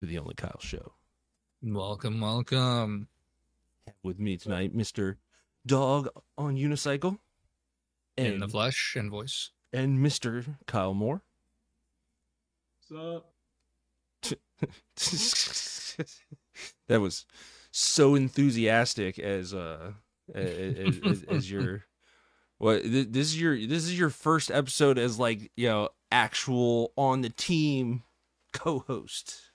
to the Only Kyle Show. Welcome, welcome. With me tonight, Mr. Dog on Unicycle. In the flesh and voice. And Mr. Kyle Moore. What's up? that was so enthusiastic as uh as, as, as your what this is your this is your first episode as like you know actual on the team co-host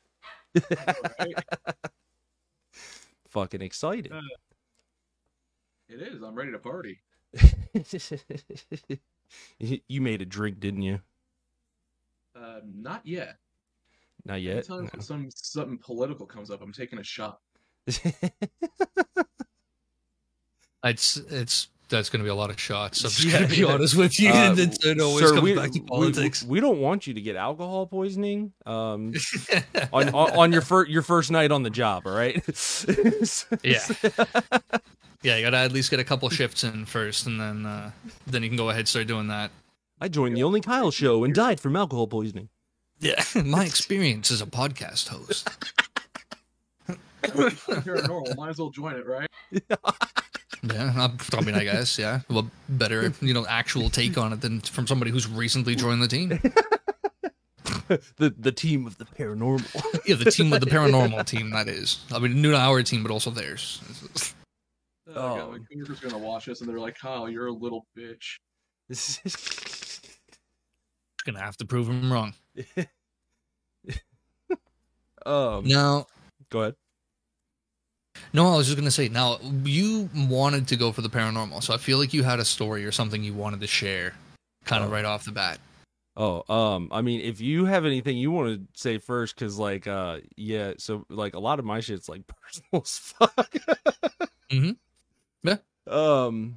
Right? fucking excited Uh, it is. I'm ready to party. You- you made a drink didn't you Uh, not yet. not yet Anytime No. some something political comes up, I'm taking a shot. It's it's that's going to be a lot of shots. I'm just Yeah, going to be yeah. honest with you. Uh, it, always sir, comes we, back to we- We, don't want you to get alcohol poisoning um, on, on on your first your first night on the job. All right. Yeah. yeah, you got to at least get a couple shifts in first, and then uh, then you can go ahead and start doing that. I joined the Only Kyle show and died from alcohol poisoning. Yeah, my experience as a podcast host. Paranormal. Might as well join it, right? Yeah, I I mean, I guess, yeah. Well, better, you know, actual take on it than from somebody who's recently joined the team. the the team of the paranormal. Yeah, the team with the paranormal team, that is. I mean, new our team, but also theirs. Oh, God, my coworkers gonna watch this, and they're like, "Kyle, you're a little bitch." Gonna have to prove him wrong. um, Now, go ahead. No, I was just gonna say. Now, you wanted to go for the paranormal, so I feel like you had a story or something you wanted to share, kind of Oh. right off the bat. Oh, um, I mean, if you have anything you want to say first, because like, uh, yeah, so like a lot of my shit's like personal as fuck. Mhm. Yeah. Um.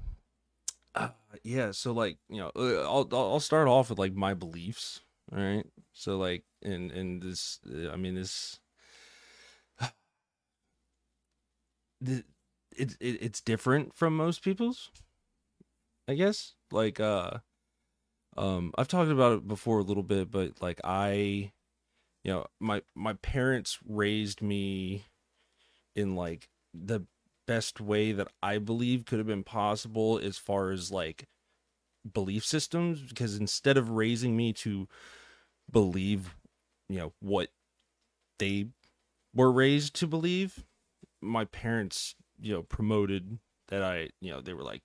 uh, yeah. So like, you know, uh, I'll I'll start off with like my beliefs. All right. So like, in in this, uh, I mean this. It, it it's different from most people's. I guess like uh um i've talked about it before a little bit but like i you know my my parents raised me in like the best way that i believe could have been possible as far as like belief systems because instead of raising me to believe you know what they were raised to believe my parents you know promoted that i you know they were like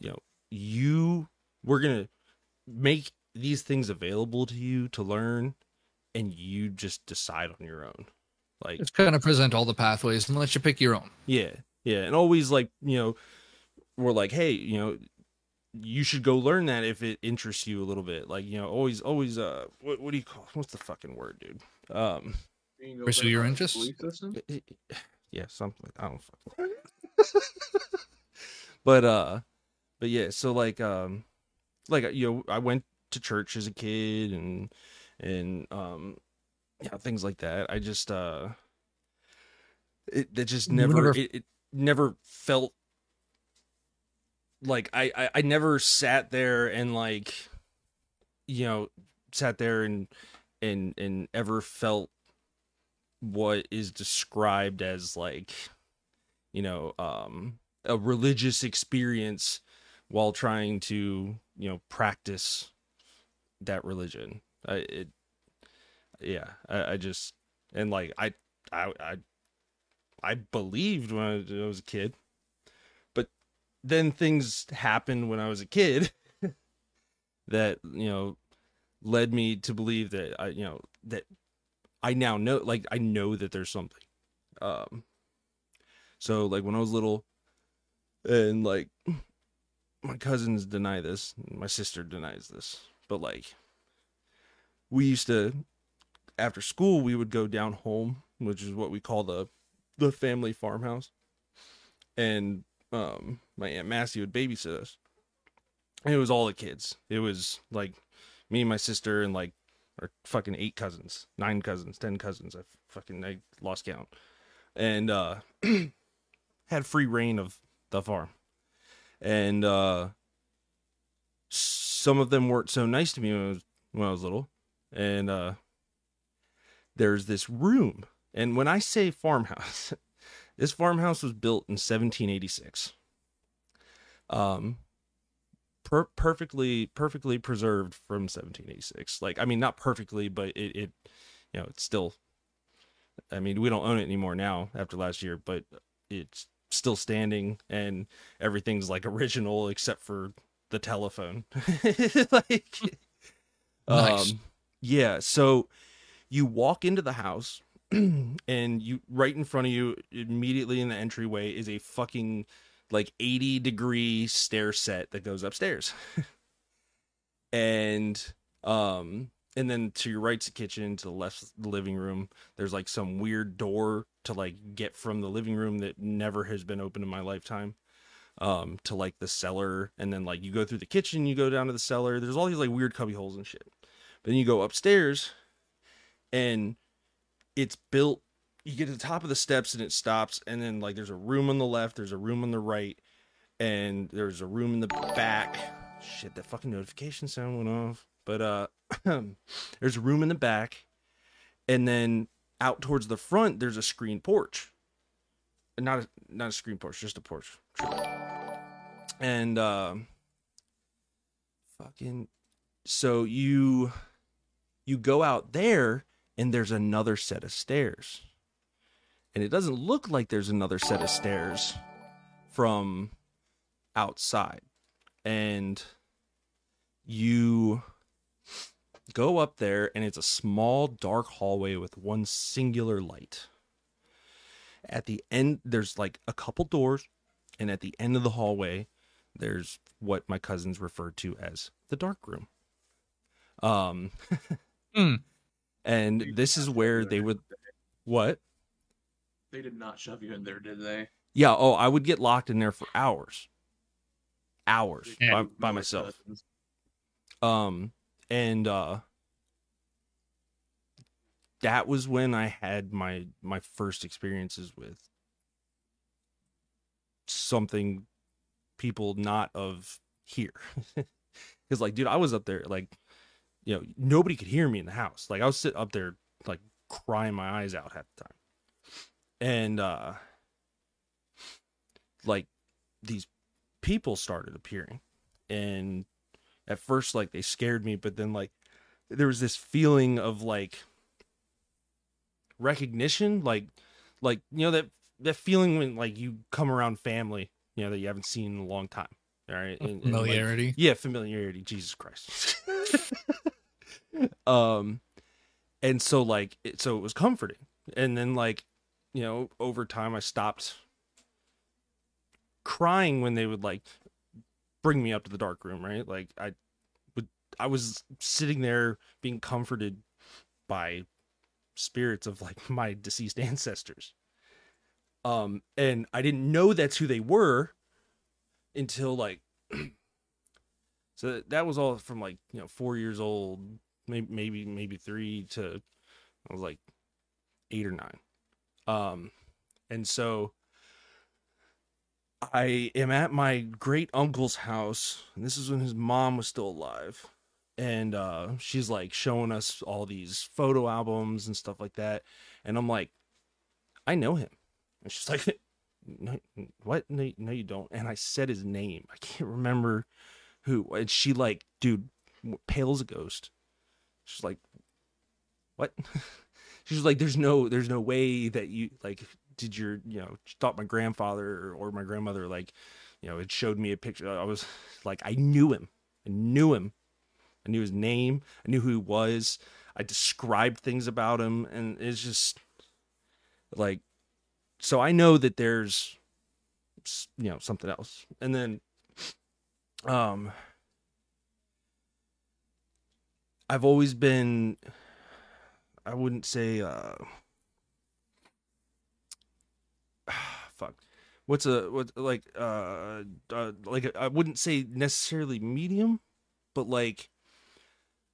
you know you we're gonna make these things available to you to learn and you just decide on your own like Just kind of present all the pathways and let you pick your own. yeah yeah and always like you know we're like hey you know you should go learn that if it interests you a little bit like you know always always uh what, what do you call what's the fucking word dude um Pursue your interests? Yeah something like i don't fucking but uh but yeah so like um like you know i went to church as a kid and and um yeah things like that. I just uh it that just never never- it, it never felt like I, I i never sat there and like you know sat there and and and ever felt what is described as like you know um a religious experience while trying to you know practice that religion. I, it yeah I, I just and like I, I i i believed when I, I was a kid but then things happened when i was a kid that you know led me to believe that i you know that i now know like i know that there's something. Um so like when i was little and like my cousins deny this my sister denies this but like we used to after school we would go down home which is what we call the the family farmhouse and um my aunt massey would babysit us. And it was all the kids. It was like me and my sister and like our fucking eight cousins nine cousins ten cousins. I fucking i lost count. And uh had free reign of the farm. And uh some of them weren't so nice to me when I was when I was little. And uh there's this room. And when I say farmhouse, this farmhouse was built in 1786. Um per- perfectly perfectly preserved from 1786. Like I mean not perfectly, but it, it you know, it's still I mean, we don't own it anymore now after last year, but it's still standing and everything's like original except for the telephone. like Nice. um yeah, so you walk into the house and you right in front of you immediately in the entryway is a fucking like 80 degree stair set that goes upstairs. and um and then to your right's the kitchen, to the left's the living room. There's like some weird door to like get from the living room that never has been open in my lifetime. Um, to like the cellar, and then like you go through the kitchen, you go down to the cellar. There's all these like weird cubby holes and shit. But then you go upstairs, and it's built. You get to the top of the steps and it stops, and then like there's a room on the left, there's a room on the right, and there's a room in the back. Shit, that fucking notification sound went off. But uh, there's a room in the back, and then out towards the front there's a screen porch. Not a not a screen porch, just a porch. And um, fucking, so you you go out there and there's another set of stairs. And it doesn't look like there's another set of stairs from outside. And you go up there and it's a small dark hallway with one singular light. At the end there's like a couple doors and at the end of the hallway there's what my cousins referred to as the dark room. Um Hmm. and this is where they would what? They did not shove you in there, did they? Yeah, oh, I would get locked in there for hours. Hours by, by myself. Um and uh that was when I had my my first experiences with something people not of here. Cuz like dude, I was up there like you know, nobody could hear me in the house. Like I was sitting up there like crying my eyes out half the time. And uh like these people started appearing. And at first like they scared me but then like there was this feeling of like recognition like like you know that that feeling when like you come around family you know that you haven't seen in a long time all right? And- and, like, Familiarity. yeah familiarity. Jesus christ. Um and so like it, so it was comforting. And then like you know over time i stopped crying when they would like bring me up to the dark room right? Like i would i was sitting there being comforted by spirits of like my deceased ancestors. Um and i didn't know that's who they were until like so that was all from like you know 4 years old maybe maybe maybe 3 to i was like 8 or 9 um and so I am at my great uncle's house, and this is when his mom was still alive. And uh, she's like showing us all these photo albums and stuff like that. And I'm like, I know him. And she's like, no, what? No, no, you don't. And I said his name. I can't remember who. And she like, dude, pale as a ghost. She's like, what? she's like, there's no, there's no way that you like did your you know thought my grandfather or my grandmother like you know it showed me a picture. I was like i knew him. I knew him. I knew his name. I knew who he was. I described things about him and it's just like so i know that there's you know something else. And then um i've always been i wouldn't say uh fuck what's a what like uh, uh like i wouldn't say necessarily medium but like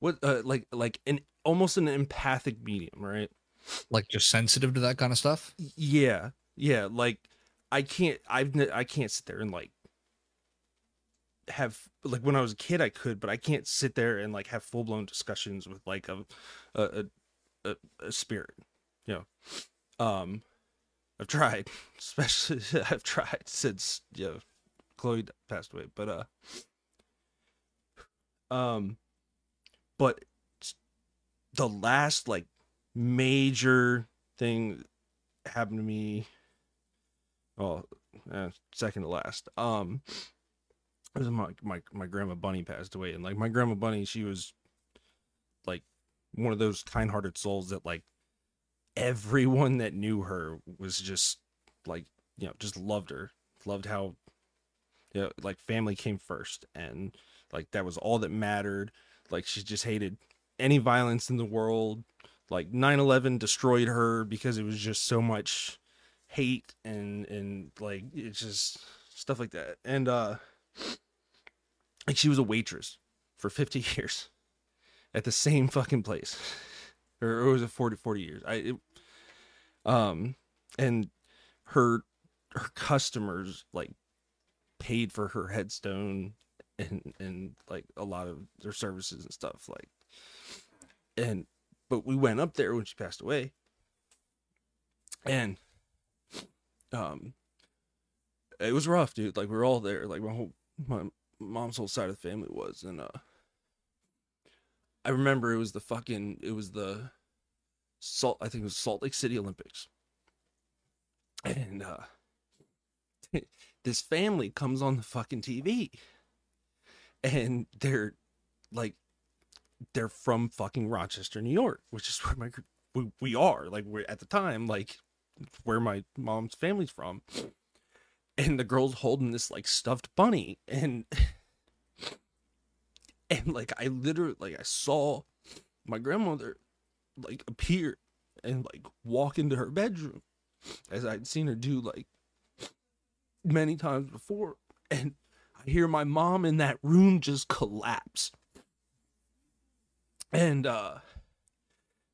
what uh, like like an almost an empathic medium right Like just sensitive to that kind of stuff. yeah yeah like i can't i've i can't sit there and like have like when i was a kid i could but i can't sit there and like have full-blown discussions with like a a a, a, spirit you know Um, I've tried, especially I've tried since you know Chloe passed away, but uh, um, but the last like major thing happened to me. Well, uh, second to last. Um, it was my my my grandma Bunny passed away, and like my grandma Bunny, she was one of those kind-hearted souls that like everyone that knew her was just like you know just loved her loved how you know like family came first and like that was all that mattered. Like she just hated any violence in the world. Like 9-11 destroyed her because it was just so much hate and and like it's just stuff like that. And uh like she was a waitress for 50 years at the same fucking place. Or, or was it 40 40 years. I it, um and her her customers like paid for her headstone and and like a lot of their services and stuff like and but we went up there when she passed away. And um it was rough dude. Like we were all there. Like my whole my mom's whole side of the family was. And uh I remember it was the fucking it was the salt I think it was Salt Lake City Olympics. And uh this family comes on the fucking TV and they're like they're from fucking Rochester, New York, which is where my we, we are like we're at the time like where my mom's family's from. And the girl's holding this like stuffed bunny and and like I literally like I saw my grandmother like appear and like walk into her bedroom as I'd seen her do like many times before and I hear my mom in that room just collapse. And uh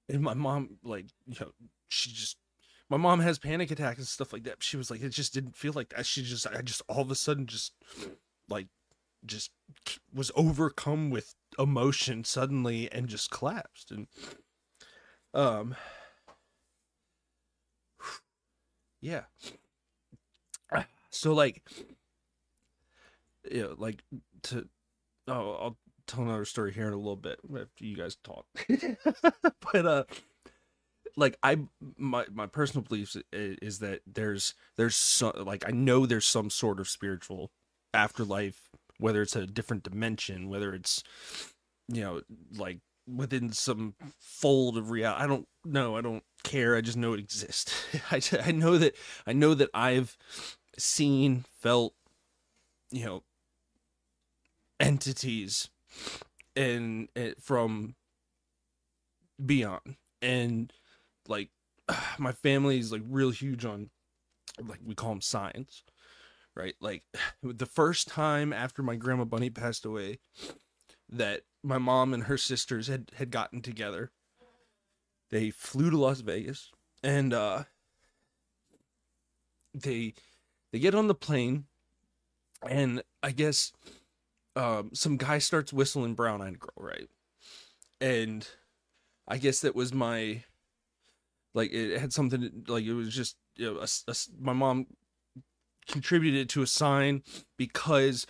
and my mom like you know she just my mom has panic attacks and stuff like that. She was like it just didn't feel like that. She just I just all of a sudden just like just was overcome with emotion suddenly and just collapsed. And um yeah. So like you know like to oh i'll tell another story here in a little bit after you guys talk. But uh like i my my personal beliefs is, that there's there's so like i know there's some sort of spiritual afterlife whether it's a different dimension whether it's you know like within some fold of reality i don't know i don't care i just know it exists. I, I know that i know that i've seen felt you know entities and, and eh, from beyond. And like my family is like real huge on like we call them signs right? Like the first time after my grandma bunny passed away that my mom and her sisters had had gotten together they flew to las vegas and uh they they get on the plane and i guess um some guy starts whistling brown eyed girl right? And i guess that was my like it had something like it was just you know, a a my mom contributed to a sign because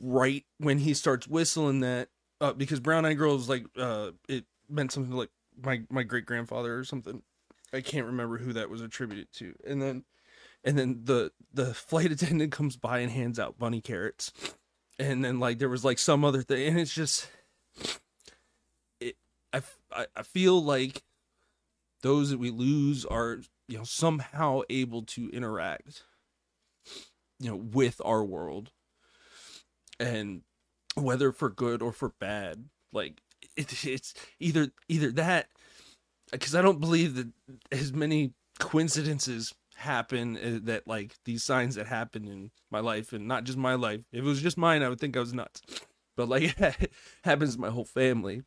right when he starts whistling that uh, because brown eyed girl is like uh it meant something like my my great grandfather or something. I can't remember who that was attributed to. And then and then the the flight attendant comes by and hands out bunny carrots. And then like there was like some other thing. And it's just it i I, I feel like those that we lose are you know somehow able to interact you know with our world. And whether for good or for bad like it, it's either either that because i don't believe that as many coincidences happen uh, that like these signs that happen in my life and not just my life. If it was just mine i would think i was nuts. But like it happens to my whole family.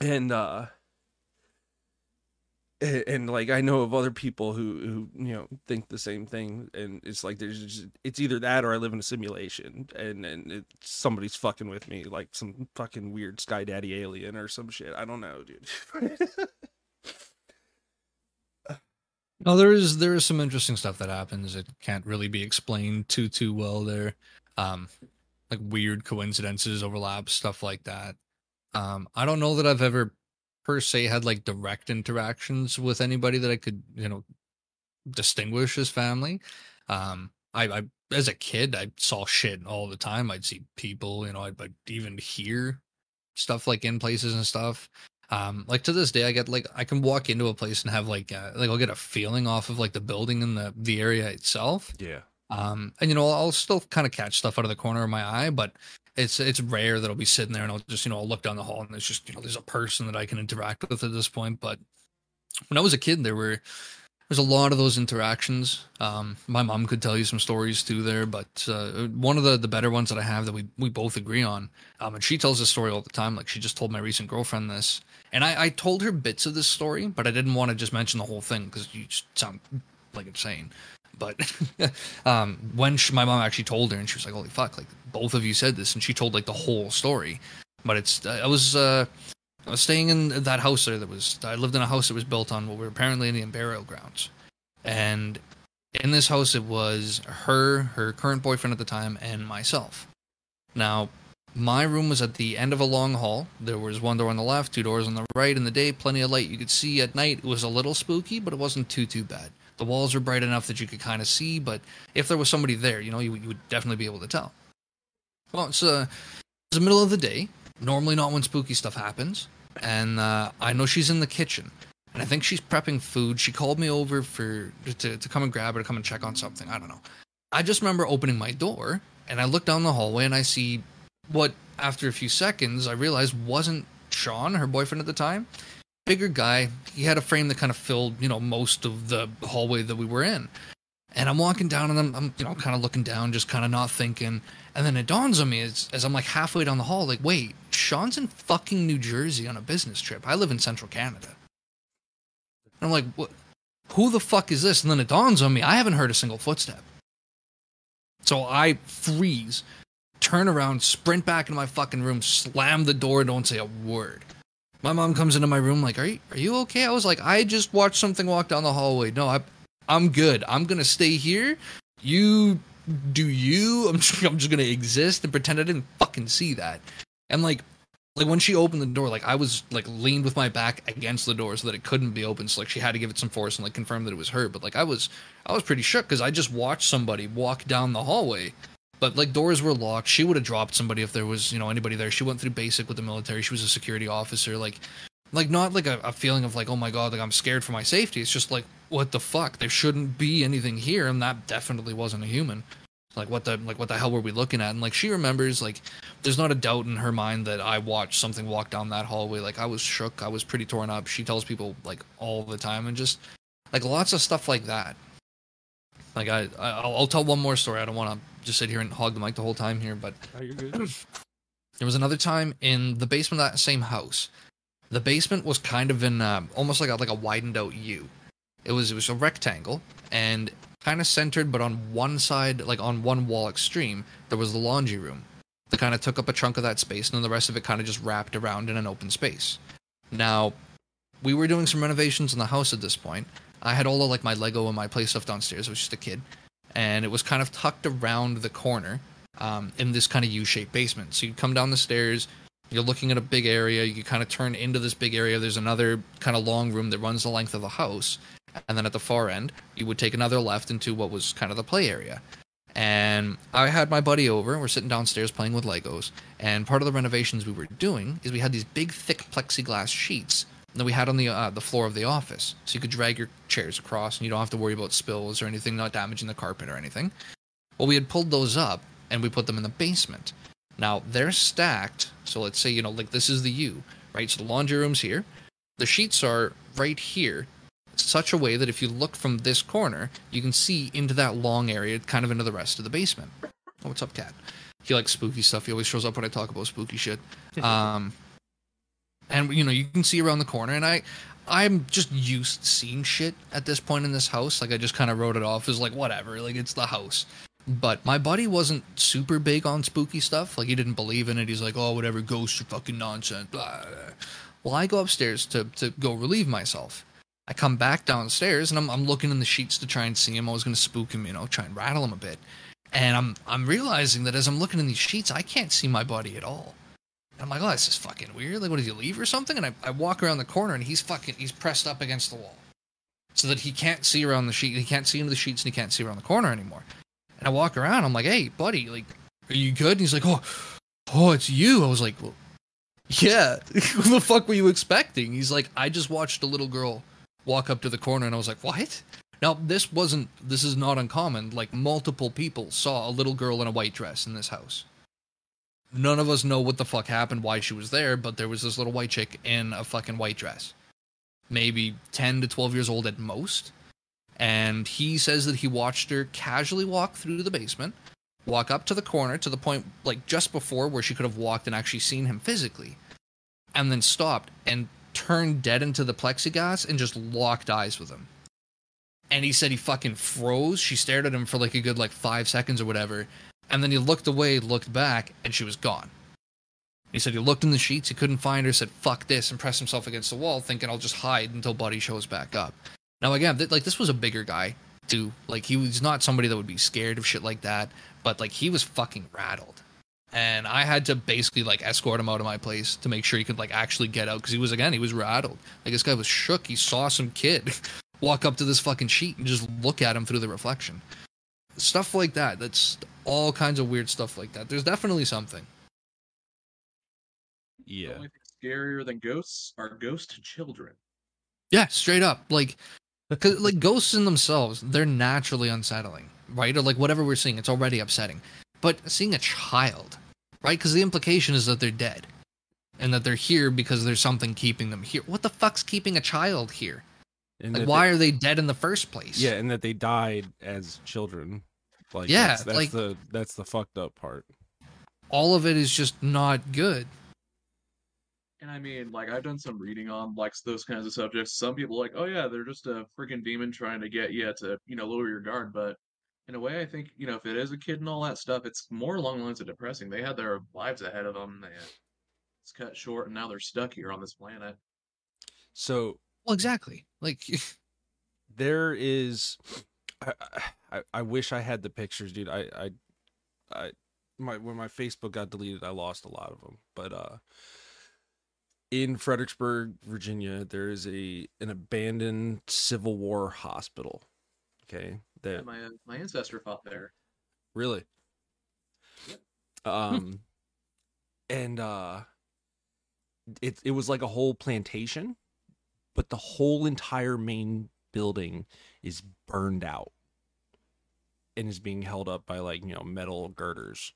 And uh and, like I know of other people who who you know think the same thing, and it's like there's just, it's either that or I live in a simulation, and and it, somebody's fucking with me, like some fucking weird sky daddy alien or some shit. I don't know, dude. No, there is there is some interesting stuff that happens. It can't really be explained too too well there. Um, like weird coincidences, overlaps, stuff like that. Um, I don't know that I've ever per se had like direct interactions with anybody that I could you know distinguish as family. Um, I, I as a kid I saw shit all the time. I'd see people, you know, I'd, I'd even hear stuff like in places and stuff. Um, like to this day, I get like I can walk into a place and have like uh, like I'll get a feeling off of like the building and the the area itself. Yeah. Um, and you know I'll still kind of catch stuff out of the corner of my eye, but it's it's rare that I'll be sitting there and I'll just you know I'll look down the hall and there's just you know there's a person that I can interact with at this point. But when I was a kid, there were there's a lot of those interactions. Um, my mom could tell you some stories too there, but uh, one of the the better ones that I have that we we both agree on, um, and she tells this story all the time. Like she just told my recent girlfriend this, and I I told her bits of this story, but I didn't want to just mention the whole thing because you just sound like insane. But um, when she, my mom actually told her, and she was like, "Holy fuck!" Like both of you said this, and she told like the whole story. But it's I was uh, I was staying in that house there that was I lived in a house that was built on what were apparently Indian burial grounds. And in this house it was her, her current boyfriend at the time, and myself. Now, my room was at the end of a long hall. There was one door on the left, two doors on the right. In the day, plenty of light you could see. At night, it was a little spooky, but it wasn't too too bad. The walls are bright enough that you could kind of see, but if there was somebody there, you know, you, you would definitely be able to tell. Well, it's uh, it's the middle of the day. Normally, not when spooky stuff happens. And uh, I know she's in the kitchen, and I think she's prepping food. She called me over for to to come and grab her to come and check on something. I don't know. I just remember opening my door, and I look down the hallway, and I see what, after a few seconds, I realized wasn't Sean, her boyfriend at the time. Bigger guy. He had a frame that kind of filled, you know, most of the hallway that we were in. And I'm walking down and I'm, I'm you know, kind of looking down, just kind of not thinking. And then it dawns on me as, as I'm like halfway down the hall, like, wait, Sean's in fucking New Jersey on a business trip. I live in central Canada. And I'm like, what? Who the fuck is this? And then it dawns on me, I haven't heard a single footstep. So I freeze, turn around, sprint back into my fucking room, slam the door, don't say a word. My mom comes into my room like, "Are you are you okay?" I was like, "I just watched something walk down the hallway. No, I I'm good. I'm going to stay here. You do you. I'm just, I'm just going to exist and pretend I didn't fucking see that." And like like when she opened the door, like I was like leaned with my back against the door so that it couldn't be opened. So like she had to give it some force and like confirm that it was her. But like I was I was pretty shook because I just watched somebody walk down the hallway. But like doors were locked. She would have dropped somebody if there was, you know, anybody there. She went through basic with the military. She was a security officer. Like like not like a, a feeling of like, oh my god, like I'm scared for my safety. It's just like, what the fuck? There shouldn't be anything here, and that definitely wasn't a human. Like what the like what the hell were we looking at? And like she remembers like there's not a doubt in her mind that I watched something walk down that hallway. Like I was shook, I was pretty torn up. She tells people like all the time, and just like lots of stuff like that. Like I, I'll, I'll tell one more story. I don't want to just sit here and hog the mic the whole time here, but Oh, you're good. there was another time in the basement of that same house. The basement was kind of in uh, almost like a, like a widened out U. It was it was a rectangle and kind of centered, but on one side, like on one wall extreme, there was the laundry room. That kind of took up a chunk of that space, and then the rest of it kind of just wrapped around in an open space. Now, we were doing some renovations in the house at this point. I had all of like my Lego and my play stuff downstairs. I was just a kid, and it was kind of tucked around the corner um, in this kind of U-shaped basement. So you come down the stairs, you're looking at a big area. You kind of turn into this big area. There's another kind of long room that runs the length of the house, and then at the far end, you would take another left into what was kind of the play area. And I had my buddy over. and We're sitting downstairs playing with Legos. And part of the renovations we were doing is we had these big, thick plexiglass sheets that we had on the uh, the floor of the office, so you could drag your chairs across, and you don't have to worry about spills or anything not damaging the carpet or anything. Well, we had pulled those up and we put them in the basement. Now they're stacked. So let's say you know, like this is the U, right? So the laundry room's here. The sheets are right here, such a way that if you look from this corner, you can see into that long area, kind of into the rest of the basement. Oh, what's up, cat? He likes spooky stuff. He always shows up when I talk about spooky shit. Um, and you know you can see around the corner, and I, I'm just used to seeing shit at this point in this house. Like I just kind of wrote it off as like whatever, like it's the house. But my buddy wasn't super big on spooky stuff. Like he didn't believe in it. He's like, oh, whatever, ghosts are fucking nonsense. Blah. Well, I go upstairs to to go relieve myself. I come back downstairs and I'm, I'm looking in the sheets to try and see him. I was going to spook him, you know, try and rattle him a bit. And I'm I'm realizing that as I'm looking in these sheets, I can't see my buddy at all. I'm like, oh, this is fucking weird. Like, what did he leave or something? And I, I walk around the corner and he's fucking he's pressed up against the wall, so that he can't see around the sheet. He can't see into the sheets and he can't see around the corner anymore. And I walk around. I'm like, hey, buddy, like, are you good? And he's like, oh, oh, it's you. I was like, well, yeah. what the fuck were you expecting? He's like, I just watched a little girl walk up to the corner, and I was like, what? Now, this wasn't, this is not uncommon. Like, multiple people saw a little girl in a white dress in this house. None of us know what the fuck happened, why she was there, but there was this little white chick in a fucking white dress. Maybe 10 to 12 years old at most. And he says that he watched her casually walk through the basement, walk up to the corner to the point, like just before where she could have walked and actually seen him physically, and then stopped and turned dead into the plexiglass and just locked eyes with him and he said he fucking froze. She stared at him for like a good like five seconds or whatever, and then he looked away, looked back, and she was gone. He said he looked in the sheets, he couldn't find her, said fuck this, and pressed himself against the wall, thinking I'll just hide until Buddy shows back up. Now again, th- like this was a bigger guy too. Like he was not somebody that would be scared of shit like that, but like he was fucking rattled. And I had to basically like escort him out of my place to make sure he could like actually get out because he was again he was rattled. Like this guy was shook. He saw some kid walk up to this fucking sheet and just look at him through the reflection. Stuff like that. That's all kinds of weird stuff like that. There's definitely something. The Yeah. only thing scarier than ghosts are ghost children. Yeah, straight up. Like, cause like ghosts in themselves, they're naturally unsettling, right? Or like whatever we're seeing, it's already upsetting. But seeing a child, right? Because the implication is that they're dead, and that they're here because there's something keeping them here. What the fuck's keeping a child here? And Like, why they- are they dead in the first place? yeah, and that they died as children. Like Yeah, that's, that's like- the that's the fucked up part. all of it is just not good. And I mean, like I've done some reading on like those kinds of subjects. Some people are like, oh yeah, they're just a freaking demon trying to get you to, you know, lower your guard. But in a way, I think you know, if it is a kid and all that stuff, it's more along the lines of depressing. They had their lives ahead of them. They it's cut short, and now they're stuck here on this planet. So Well, exactly. Like, there is I, I I I wish I had the pictures, dude. I I I my when my Facebook got deleted, I lost a lot of them. But uh in Fredericksburg, Virginia, there is a an abandoned Civil War hospital. Okay, Yeah, that my uh, my ancestor fought there. really, Yep. um, and uh, it it was like a whole plantation, but the whole entire main building is burned out and is being held up by like you know metal girders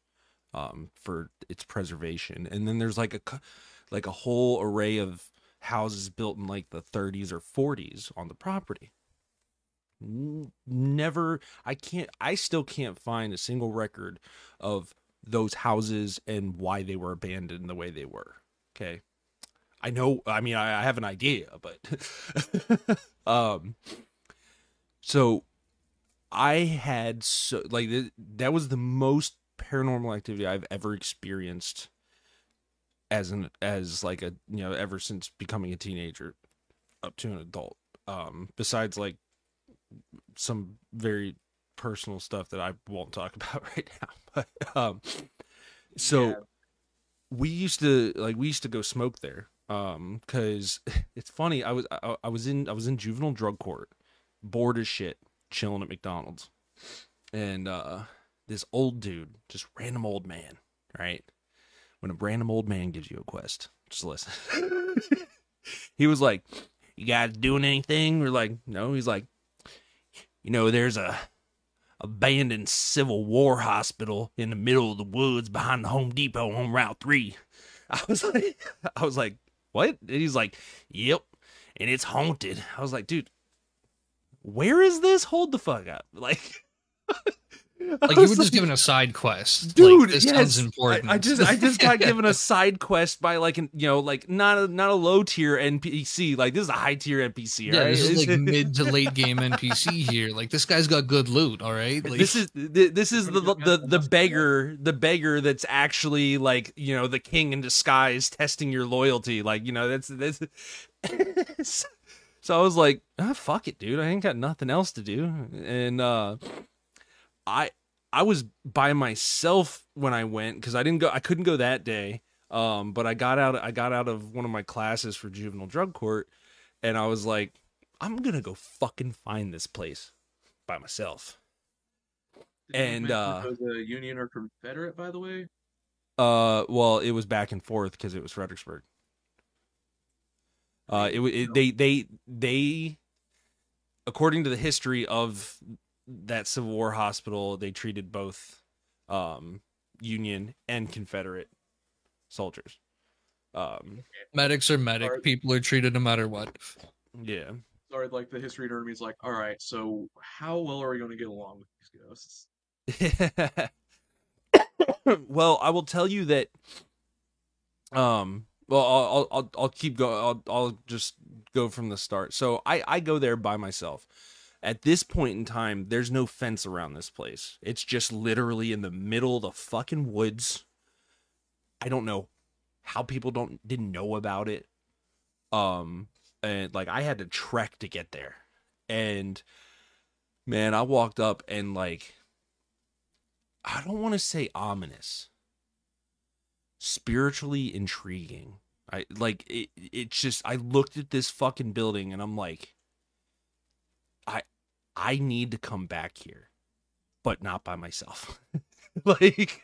um for its preservation. And then there's like a like a whole array of houses built in like the 30s or 40s on the property. Never i can't i still can't find a single record of those houses and why they were abandoned the way they were okay? I know i mean i, I have an idea but um so i had so like th- that was the most paranormal activity i've ever experienced as an as like a you know ever since becoming a teenager up to an adult um besides like some very personal stuff that I won't talk about right now but um so Yeah. we used to like we used to go smoke there um cuz it's funny I was I, I was in I was in juvenile drug court bored as shit chilling at McDonald's. And uh this old dude just random old man right? When a random old man gives you a quest just listen. He was like you guys doing anything? We're like no. He's like you know there's a abandoned civil war hospital in the middle of the woods behind the home depot on route 3 i was like i was like what? And he's like yep and it's haunted. I was like dude where is this hold the fuck up like like you were just given a side quest, dude Like, this yes. sounds important. I, I just i just got given a side quest by like an you know like not a not a low tier npc like this is a high tier npc yeah, right? this is like mid to late game NPC here. Like this guy's got good loot. All right, like, this is this is the the the beggar the beggar that's actually like you know the king in disguise testing your loyalty like you know that's that's so I was like, ah, fuck it, dude. I ain't got nothing else to do. And uh I I was by myself when I went because I didn't go I couldn't go that day. Um, but I got out I got out of one of my classes for juvenile drug court and I was like, I'm gonna go fucking find this place by myself. Did And, uh, was a Union or Confederate, by the way. Uh, well, it was back and forth because it was Fredericksburg. Uh, it, wa- it they they they, according to the history of that Civil War hospital, they treated both, um, Union and Confederate soldiers. Um, Medics are medic. Alright. People are treated no matter what. yeah. Sorry, like the history nerd me's like, all right, so how well are we going to get along with these ghosts? well, I will tell you that. Um. Well, I'll I'll I'll, keep going. I'll I'll just go from the start. So I I go there by myself. At this point in time, there's no fence around this place. It's just literally in the middle of the fucking woods. I don't know how people don't didn't know about it. Um, and like I had to trek to get there, and man, I walked up and like I don't want to say ominous. Spiritually intriguing. I like it it's just I looked at this fucking building and I'm like I I need to come back here, but not by myself. like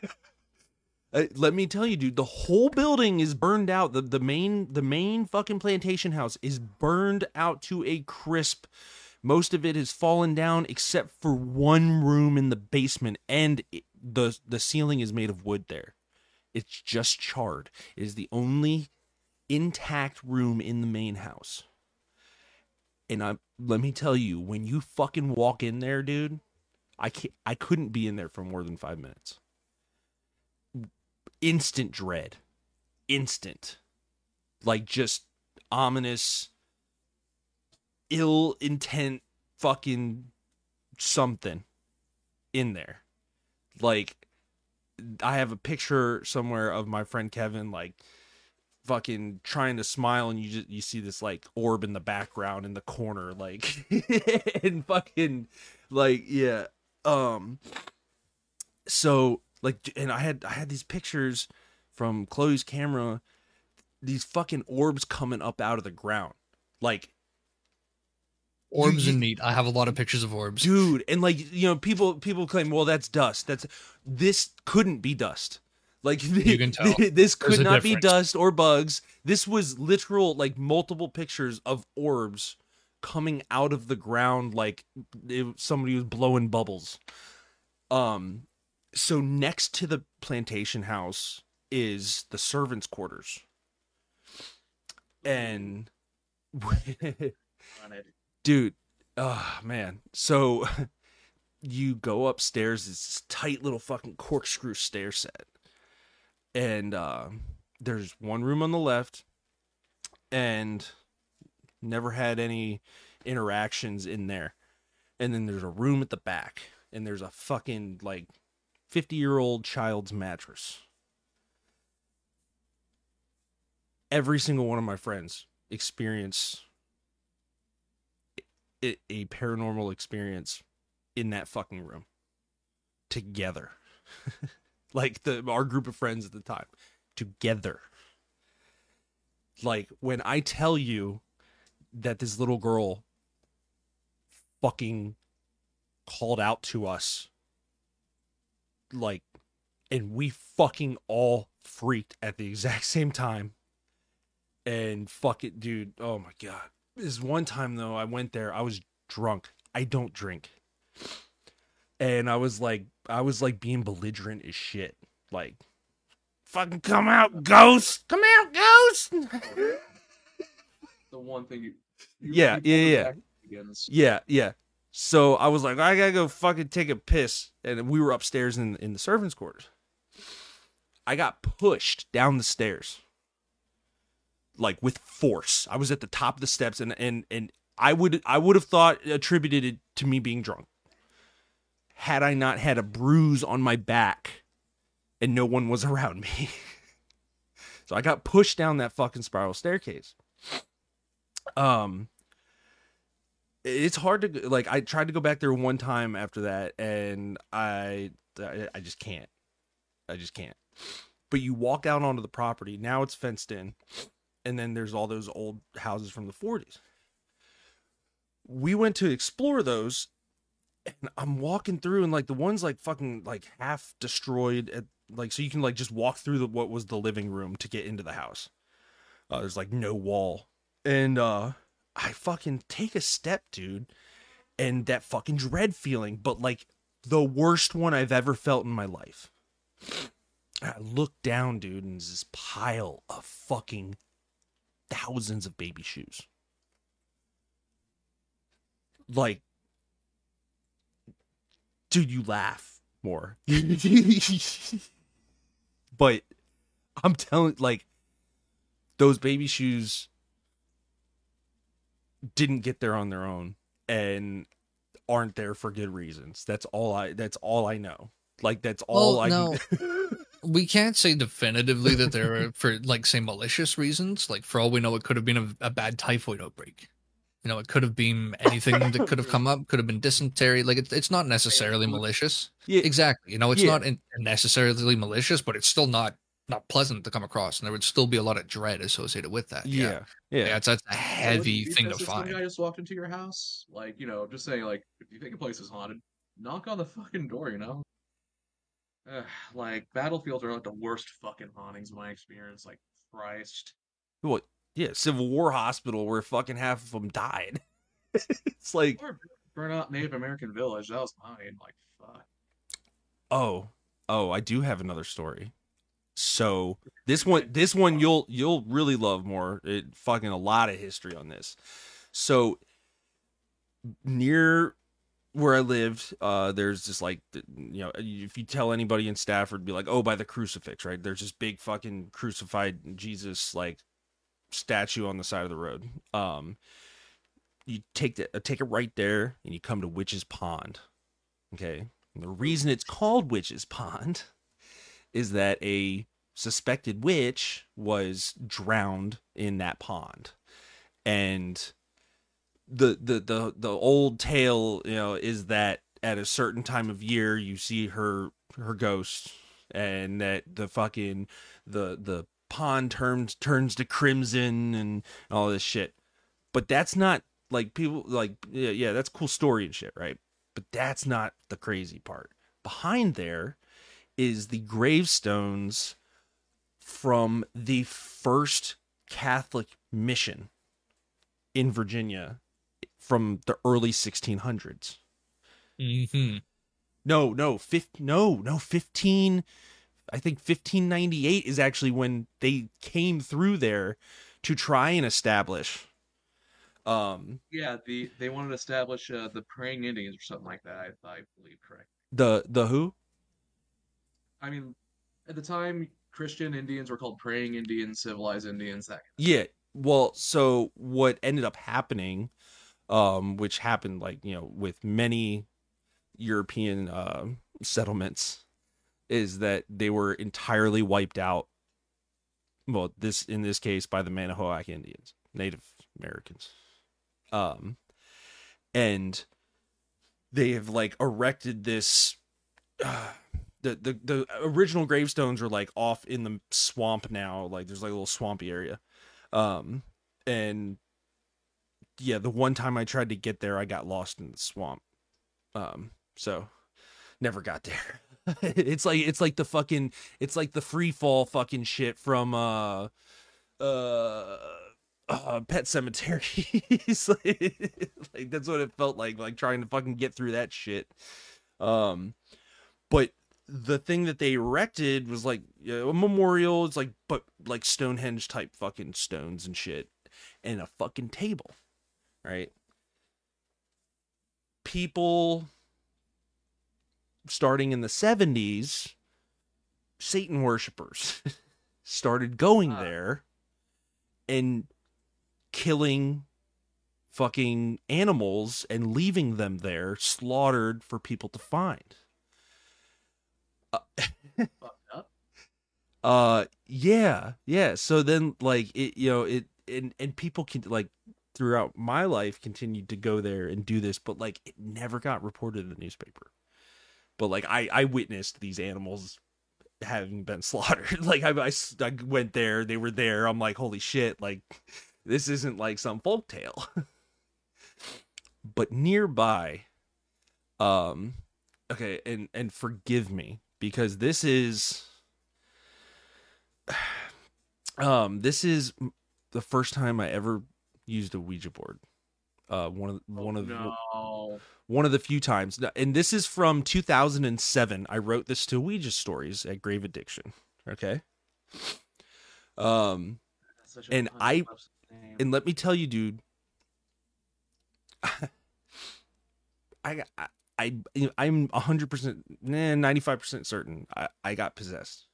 let me tell you, dude, the whole building is burned out. The the main the main fucking plantation house is burned out to a crisp. Most of it has fallen down except for one room in the basement, and it, the the ceiling is made of wood. There, it's just charred. It is the only intact room in the main house. And I let me tell you, when you fucking walk in there, dude, I can't, I couldn't be in there for more than five minutes. Instant dread, instant, like just ominous ill intent fucking something in there. Like I have a picture somewhere of my friend Kevin like fucking trying to smile and you just you see this like orb in the background in the corner like and fucking like yeah um so like and I had I had these pictures from Chloe's camera these fucking orbs coming up out of the ground like Orbs you- and meat. I have a lot of pictures of orbs. dude and like you know people people claim well that's dust that's this couldn't be dust like You can tell. this could There's not be dust or bugs this was literal like multiple pictures of orbs coming out of the ground like it, somebody was blowing bubbles um so next to the plantation house is the servants quarters and On it. Dude oh man. So you go upstairs it's this tight little fucking corkscrew stair set. And uh, there's one room on the left and never had any interactions in there. And then there's a room at the back and there's a fucking like 50 year old child's mattress. Every single one of my friends experience a, a paranormal experience in that fucking room together. Like the our group of friends at the time together. Like when i tell you that this little girl fucking called out to us like and we fucking all freaked at the exact same time and fuck it dude. Oh my god this one time though i went there i was drunk. I don't drink. And i was like i was like being belligerent as shit. Like fucking come out ghost! Come out ghost! The one thing you. you Yeah, yeah, yeah. back yeah yeah. So i was like i gotta go fucking take a piss. And we were upstairs in in the servants quarters. I got pushed down the stairs like with force. I was at the top of the steps and and and i would i would have thought attributed it to me being drunk. Had i not had a bruise on my back and no one was around me. So i got pushed down that fucking spiral staircase. Um it's hard to like I tried to go back there one time after that and I I, just can't. I just can't. But you walk out onto the property, now it's fenced in, and then there's all those old houses from the 40s. We went to explore those and I'm walking through and like the ones like fucking like half destroyed at like so you can like just walk through the what was the living room to get into the house. Uh, there's like no wall. And uh I fucking take a step, dude, and that fucking dread feeling, but like the worst one I've ever felt in my life. I look down, dude, and there's this pile of fucking thousands of baby shoes. Like, dude, you laugh more. but I'm telling, like, those baby shoes didn't get there on their own and aren't there for good reasons. That's all I that's all I know. Like that's all Well, I no. can we can't say definitively that there are for like say malicious reasons. Like for all we know, it could have been a, a bad typhoid outbreak. You know, it could have been anything that could have come up. Could have been dysentery. Like it's it's not necessarily malicious. Yeah. Exactly. You know, it's Yeah. not in, necessarily malicious, but it's still not not pleasant to come across, and there would still be a lot of dread associated with that. yeah. Yeah. yeah, it's that's a heavy If thing to find. I just walked into your house, like you know, just saying, like if you think a place is haunted, knock on the fucking door. You know, Ugh, like battlefields are like the worst fucking hauntings in my experience. Like Christ, What? Yeah, Civil War hospital where fucking half of them died. it's like, or burn out Native American village. That was mine. Like fuck. oh, oh, I do have another story. So this one, this one you'll you'll really love more. It fucking a lot of history on this. So near where I lived, uh, there's just like, you know, if you tell anybody in Stafford, be like, oh, by the crucifix, right? There's this big fucking crucified Jesus like statue on the side of the road. Um, you take the, uh, take it right there, and you come to Witch's Pond. Okay, and the reason it's called Witch's Pond is that a suspected witch was drowned in that pond, and the the the the old tale, you know, is that at a certain time of year you see her her ghost, and that the fucking the the pond turns turns to crimson and all this shit. But that's not like people like yeah yeah that's cool story and shit right. But that's not the crazy part. Behind there is the gravestones from the first Catholic mission in Virginia from the early 1600s. hmm No, no, fif- no, no, 15 I think 1598 is actually when they came through there to try and establish um Yeah, the they wanted to establish uh, the praying Indians or something like that. I, I believe correct. the the who? I mean, at the time, Christian Indians were called praying Indians, civilized Indians. That Yeah. Well, so what ended up happening, um, which happened like you know with many European uh, settlements, is that they were entirely wiped out. Well, this in this case by the Manahoac Indians, Native Americans, um, and they have like erected this. Uh, the, the the original gravestones are like off in the swamp now like there's like a little swampy area um and yeah the one time i tried to get there i got lost in the swamp. Um so never got there. It's like it's like the fucking it's like the free fall fucking shit from uh uh uh, Pet Sematary like, like that's what it felt like like trying to fucking get through that shit. Um but the thing that they erected was like a memorial. It's like, but like Stonehenge type fucking stones and shit, and a fucking table, right? People starting in the 70s, Satan worshippers started going Ah. there and killing fucking animals and leaving them there slaughtered for people to find. up. Uh yeah, yeah. So then like it you know, it and and people can like throughout my life continued to go there and do this, but like it never got reported in the newspaper. But like I I witnessed these animals having been slaughtered. like I, I went there, they were there. I'm like, holy shit! Like this isn't like some folk tale. but nearby, um, okay, and and forgive me because this is, um, this is the first time I ever used a Ouija board. Uh, one of one of no. one of the few times and this is from 2007 i wrote this to ouija stories at grave addiction okay um That's such a and I- name. and let me tell you dude i I, I I'm 100% nah, 95% certain I, I got possessed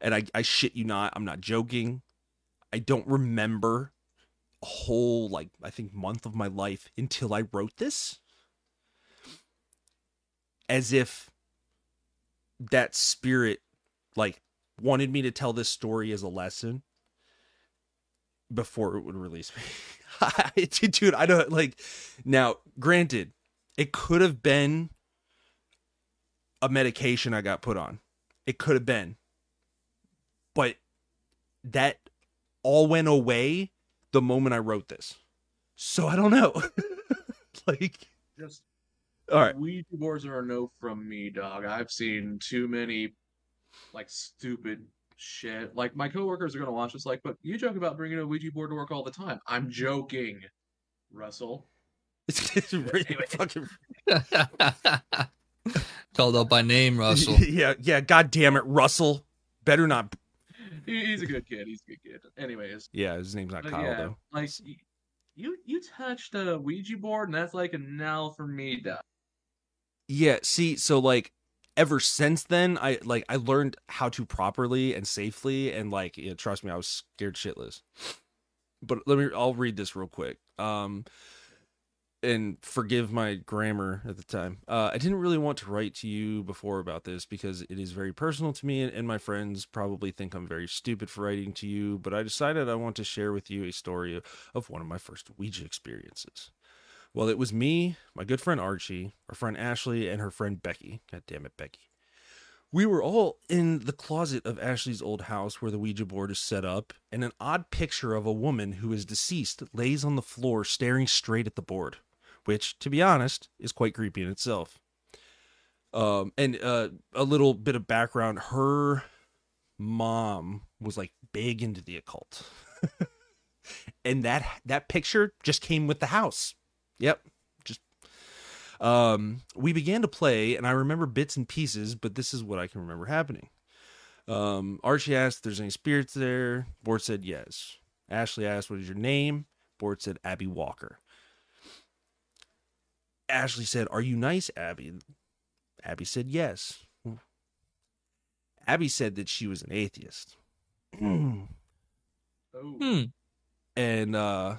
and I, I shit you not i'm not joking i don't remember whole like i think month of my life until i wrote this. As if that spirit like wanted me to tell this story as a lesson before it would release me. Dude i don't like now granted it could have been a medication i got put on. It could have been. But that all went away the moment i wrote this so i don't know like just all right Ouija boards are a no from me, dog. I've seen too many like stupid shit. Like my coworkers are gonna watch this, like, but you joke about bringing a Ouija board to work all the time. I'm joking, Russell. it's, it's really fucking Called out by name, Russell. yeah yeah god damn it russell better not He, he's a good kid. He's a good kid. Anyways, yeah his name's not kyle yeah, though like you you touched a Ouija board, and that's like a now for me, dog. Yeah, see, so like ever since then, I like I learned how to properly and safely, and like yeah, trust me, I was scared shitless. But let me, I'll read this real quick. Um, and forgive my grammar at the time. Uh, I didn't really want to write to you before about this because it is very personal to me, and, and my friends probably think I'm very stupid for writing to you. But I decided I want to share with you a story of, of one of my first Ouija experiences. Well, it was me, my good friend Archie, our friend Ashley, and her friend Becky. God damn it, Becky. We were all in the closet of Ashley's old house where the Ouija board is set up, and an odd picture of a woman who is deceased lays on the floor staring straight at the board, which, to be honest, is quite creepy in itself. Um, and uh, a little bit of background her mom was like big into the occult. and that that picture just came with the house. Yep. Just um we began to play and I remember bits and pieces, but this is what I can remember happening. Um Archie asked if there's any spirits there. Board said yes. Ashley asked what is your name? Board said Abby Walker. Ashley said, "Are you nice, Abby?" Abby said yes. Abby said that she was an atheist. Oh, Hmm. and uh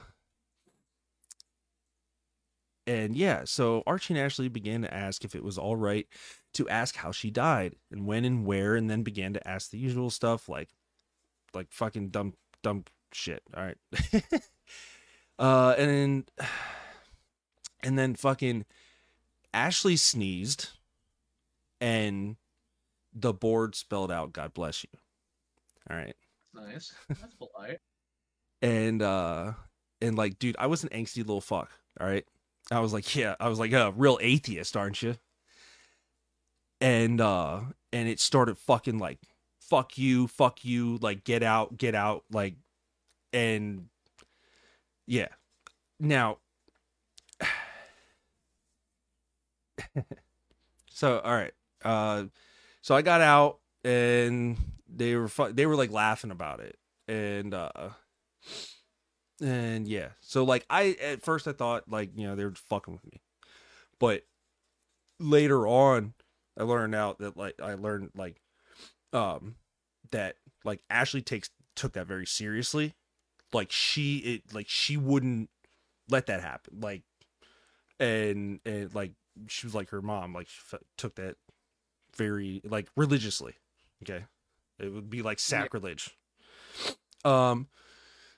and yeah so archie and ashley began to ask if it was all right to ask how she died and when and where and then began to ask the usual stuff like like fucking dumb dumb shit all right uh and then and then fucking ashley sneezed and the board spelled out god bless you. All right. Nice. That's polite. and uh and like dude i was an angsty little fuck all right? I was like yeah i was like a real atheist aren't you? And uh and it started fucking like fuck you fuck you like get out get out like and yeah. Now so all right uh so i got out and they were fu- they were like laughing about it and uh and yeah so like i at first i thought like you know they were fucking with me but later on i learned out that like i learned like um that like ashley takes took that very seriously. Like she it like she wouldn't let that happen like and and like she was like her mom like she f- took that very like religiously okay it would be like Yeah. sacrilege um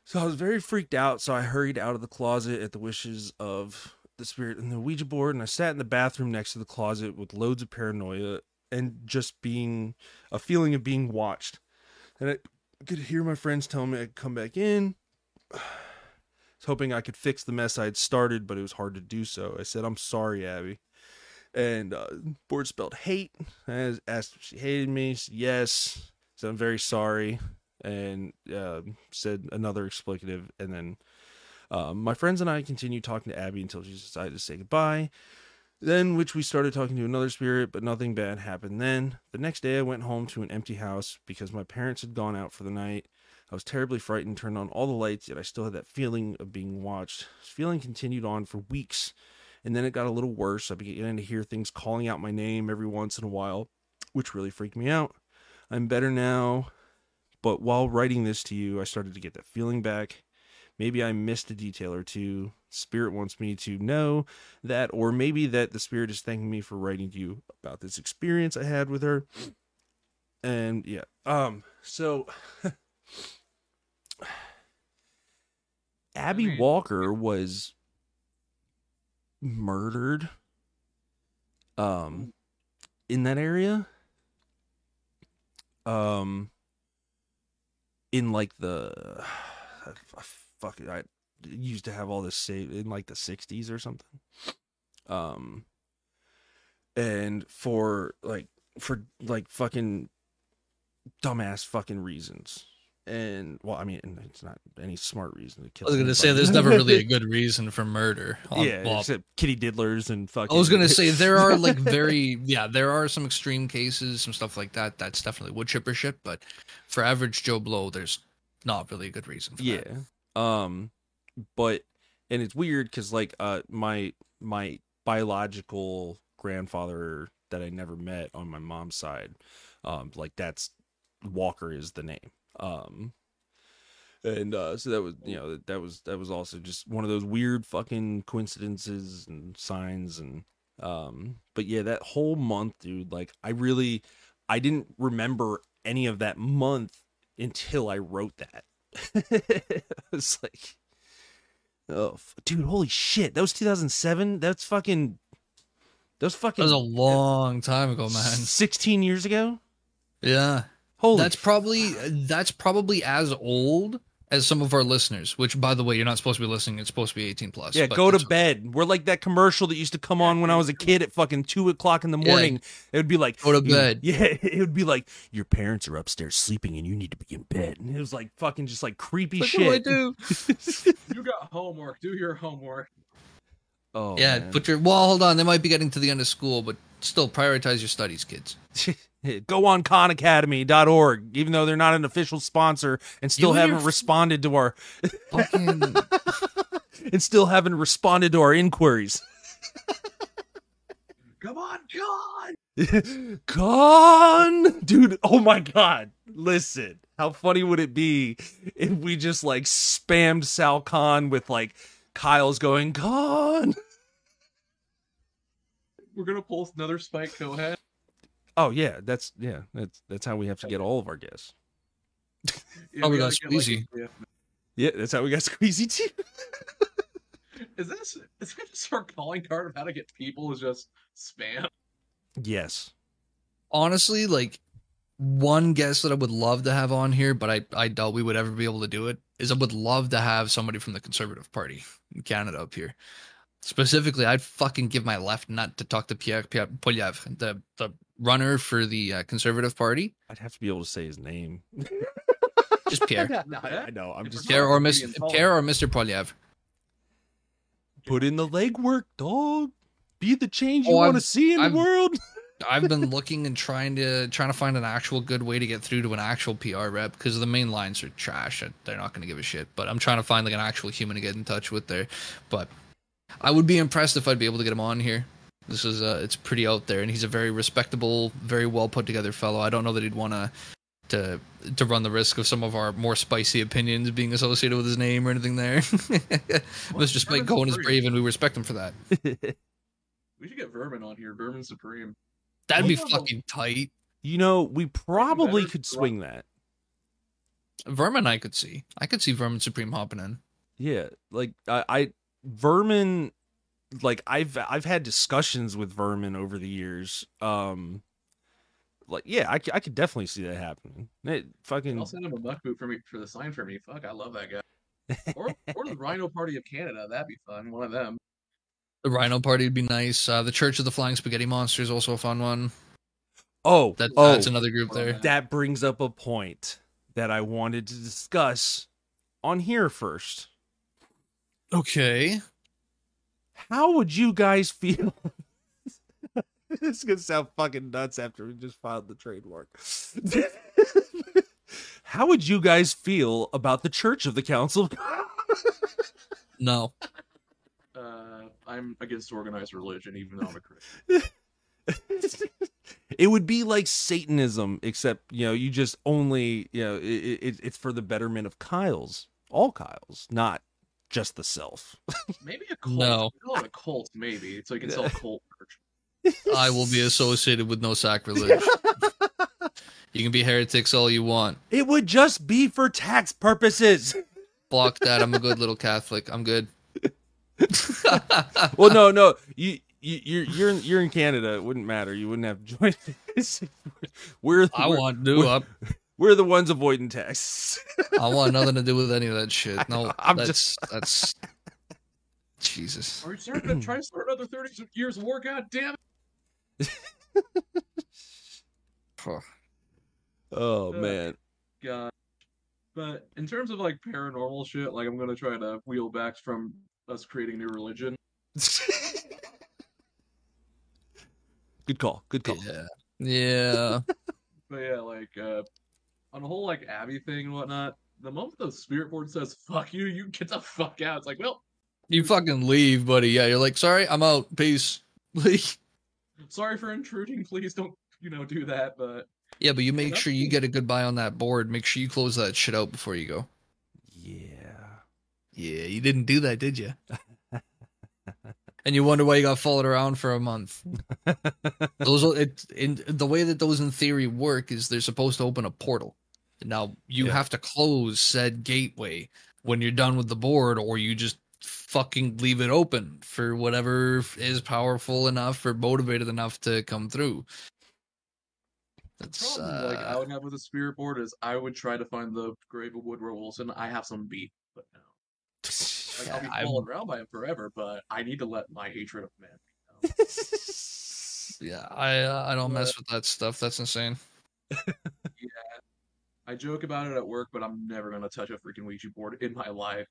So I was very freaked out. So I hurried out of the closet at the wishes of the spirit and the Ouija board, and I sat in the bathroom next to the closet with loads of paranoia and just being a feeling of being watched. And I could hear my friends telling me I'd come back in. I was hoping I could fix the mess I had started, but it was hard to do so. I said, I'm sorry, Abby. And uh, board spelled hate. I asked if she hated me. She said, yes. So I'm very sorry. And uh, said another explicative. And then uh, my friends and I continued talking to Abby until she decided to say goodbye. Then, which we started talking to another spirit, but nothing bad happened then. The next day, I went home to an empty house because my parents had gone out for the night. I was terribly frightened, turned on all the lights, yet I still had that feeling of being watched. This feeling continued on for weeks, and then it got a little worse. I began to hear things calling out my name every once in a while, which really freaked me out. I'm better now, but while writing this to you, I started to get that feeling back. Maybe I missed a detail or two. Spirit wants me to know that, or maybe that the Spirit is thanking me for writing to you about this experience I had with her. And yeah, um, so Abby Walker was murdered um in that area um in like the fuck it, I used to have all this saved in like the 60s or something. Um and for like for like fucking dumbass fucking reasons and well i mean it's not any smart reason to kill I was gonna say there's never really a good reason for murder. Um, yeah well, except kitty diddlers and fucking I was gonna say there are like very yeah there are some extreme cases some stuff like that that's definitely wood chipper shit but for average Joe Blow there's not really a good reason for yeah that. um but and it's weird because like uh my my biological grandfather that i never met on my mom's side um like that's walker is the name um and uh so that was you know that, that was that was also just one of those weird fucking coincidences and signs and um but yeah that whole month dude like i really i didn't remember any of that month until i wrote that. It's like oh f- dude holy shit that was 2007 that's fucking that was fucking That was a long time ago, man. 16 years ago? Yeah, holy that's probably that's probably as old as some of our listeners. Which, by the way, you're not supposed to be listening. It's supposed to be 18 plus. Yeah, but go to it's- bed. We're like that commercial that used to come on when I was a kid at fucking two o'clock in the Yeah. morning. It would be like, Go to you- bed. Yeah, it would be like your parents are upstairs sleeping and you need to be in bed. And it was like fucking just like creepy Like, what do I shit. do? You got homework. Do your homework. Oh yeah, man. put your well. Hold on, they might be getting to the end of school, but still prioritize your studies, kids. go on khanacademy.org, even though they're not an official sponsor and still You haven't f- responded to our Fucking and still haven't responded to our inquiries. Come on, God. Khan, dude. Oh my god. Listen, how funny would it be if we just like spammed Sal Khan with like Kyle's going Khan? We're gonna pull another Spike Cohen. Oh yeah, that's yeah, that's that's how we have to get all of our guests. Yeah, Oh, we gotta got get, like, Squeezy. Yeah, that's how we got Squeezy too. Is this is that just our calling card of how to get people? Is just spam? yes. honestly, like one guest that I would love to have on here, but I, I doubt we would ever be able to do it, is I would love to have somebody from the Conservative Party in Canada up here. Specifically, I'd fucking give my left nut to talk to Pierre, Pierre Poilievre, the, the runner for the uh, Conservative Party. I'd have to be able to say his name. Just Pierre. no, I know. I'm just Pierre or Mr. Pierre or Mr. Poilievre. put in the legwork, dog. Be the change you Oh, want to see in I've- the world. I've been looking and trying to trying to find an actual good way to get through to an actual PR rep because the main lines are trash. and They're not going to give a shit. But I'm trying to find like an actual human to get in touch with there. But I would be impressed if I'd be able to get him on here. This is uh, it's pretty out there, and he's a very respectable, very well put together fellow. I don't know that he'd want to to to run the risk of some of our more spicy opinions being associated with his name or anything there. Mr. Spike Vermin Cohen is brave, and we respect him for that. We should get Vermin on here. Vermin Supreme. That'd be fucking tight. you know, we probably could drop- swing that. Vermin, I could see. I could see Vermin Supreme hopping in. Yeah, like I, I Vermin like I've I've had discussions with Vermin over the years. Um like yeah, I, I could definitely see that happening. It fucking I'll send him a buck boot for me for the sign for me. Fuck, I love that guy. Or or the Rhino Party of Canada. That'd be fun. One of them. The Rhino Party would be nice. Uh, the Church of the Flying Spaghetti Monster is also a fun one. oh That, oh That's another group there. that brings up a point that I wanted to discuss on here first. Okay. How would you guys feel? this is gonna sound fucking nuts after we just filed the trademark. How would you guys feel about the Church of the Council? No. Uh, I'm against organized religion, even though I'm a Christian. it would be like Satanism, except you know you just only you know it, it, it's for the betterment of Kyle's, all Kyle's, not just the self. Maybe a cult. No. We call a cult, maybe. So you can sell cult merch. I will be associated with no sacrilege. you can be heretics all you want. It would just be for tax purposes. Block that. I'm a good little Catholic. I'm good. well, no, no, you. You, you're you're in, you're in Canada. It wouldn't matter. You wouldn't have joined. this. we're I we're, want to. We're- the ones avoiding taxes. I want nothing to do with any of that shit. No, I'm that's that's Jesus. Are you starting to try to start another 30 years of war? God damn it. Huh. oh Uh, man. God. But in terms of like paranormal shit, like I'm gonna try to wheel back from us creating new religion. Good call. Good call. Yeah. Yeah. But yeah, like uh on the whole like Abby thing and whatnot, the moment the spirit board says fuck you, you get the fuck out. It's like, well, You fucking leave, buddy. Yeah, you're like, sorry, I'm out. Peace. Like, sorry for intruding, please don't, you know, do that, but yeah, but you make That's sure you get a goodbye on that board. Make sure you close that shit out before you go. Yeah. Yeah, you didn't do that, did you? and you wonder why you got followed around for a month. Those are- it in the way that those in theory work is they're supposed to open a portal. Now you Yeah. have to close said gateway when you're done with the board, or you just fucking leave it open for whatever is powerful enough or motivated enough to come through. the That's problem like I uh, would have with a spirit board is I would try to find the grave of Woodrow Wilson. I have some beef, but no. Like I'll be I'm- followed around by him forever, but I need to let my hatred of men. be known. yeah, I uh, I don't mess with that stuff. That's insane. Yeah, I joke about it at work, but I'm never gonna touch a freaking Ouija board in my life.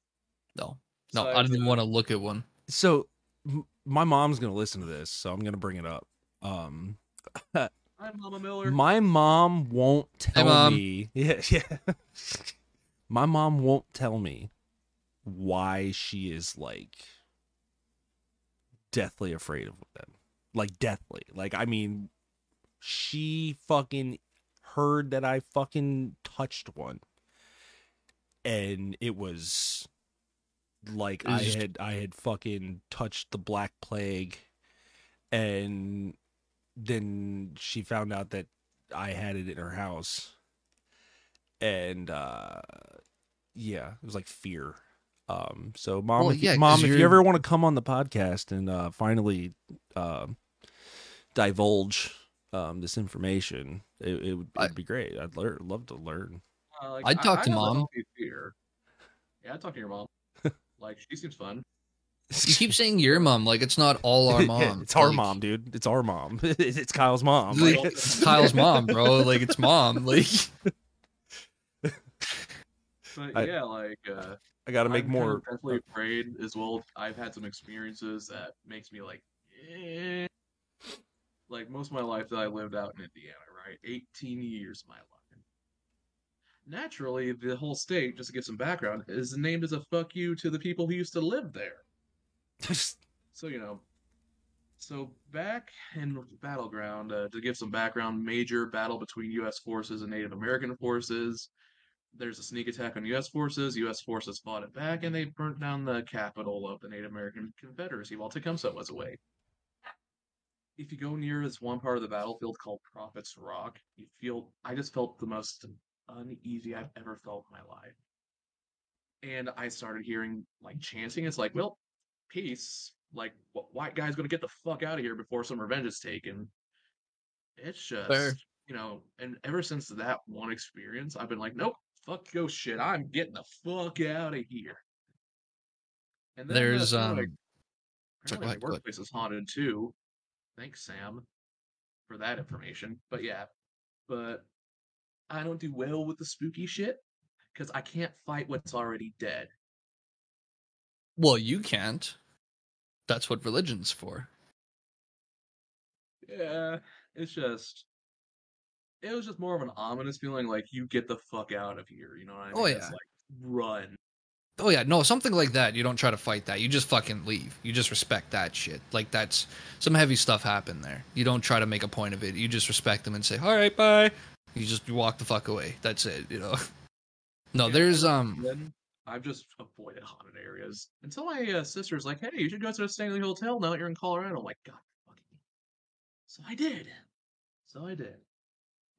No, no, I Besides, don't even uh, want to look at one. so m- my mom's gonna listen to this, so I'm gonna bring it up. Um, Hi, Mama Miller. my mom won't tell Mom. me. Yeah, yeah. my mom won't tell me why she is like deathly afraid of them. Like deathly. Like I mean, she fucking heard that I fucking touched one, and it was like I had I had fucking touched the black plague, and then she found out that I had it in her house, and uh yeah, it was like fear. Um, so mom, Well, if, you- mom, if you ever want to come on the podcast and uh finally um divulge um this information, it, it would I- it'd be great. I'd learn, love to learn. Uh, like, I'd I- talk I to have a Mom. Fear. Yeah, I'd talk to your mom. like she seems fun. You keep saying your mom, like it's not all our Yeah, mom. it's our mom, dude. It's our mom. it's Kyle's mom. Like, Like- Kyle's mom, bro. Like it's mom. Like But I- yeah, like uh I got to make I'm kind of more. afraid as well. I've had some experiences that makes me like, eh. like most of my life that I lived out in Indiana, right? 18 years of my life. Naturally, the whole state, just to give some background, is named as a fuck you to the people who used to live there. So you know, so back in Battle Ground, uh, to give some background, major battle between U.S. forces and Native American forces. There's a sneak attack on U.S. forces. U.S. forces fought it back, and they burnt down the capital of the Native American Confederacy while Tecumseh was away. If you go near this one part of the battlefield called Prophet's Rock, you feel I just felt the most uneasy I've ever felt in my life. And I started hearing like chanting. It's like, well, peace. Like, wh- white guy's gonna get the fuck out of here before some revenge is taken. It's just, Fair. you know, and ever since that one experience, I've been like, nope, fuck ghost shit. I'm getting the fuck out of here. And then, uh, There's, apparently- um, apparently my workplace is haunted too. Thanks, Sam, for that information. But yeah, but I don't do well with the spooky shit because I can't fight what's already dead. Well, you can't. That's what religion's for. Yeah, it's just. It was just more of an ominous feeling, like you get the fuck out of here. You know what I mean? Oh, It's yeah. like run. Oh yeah, no, something like that. You don't try to fight that. You just fucking leave. You just respect that shit. Like that's some heavy stuff happened there. You don't try to make a point of it. You just respect them and say, "All right, bye." You just you walk the fuck away. That's it. You know. No, Yeah, there's um. then, I've just avoided haunted areas until my uh, sister's like, "Hey, you should go to the Stanley Hotel now that you're in Colorado." I'm like, God, fucking. So I did. So I did.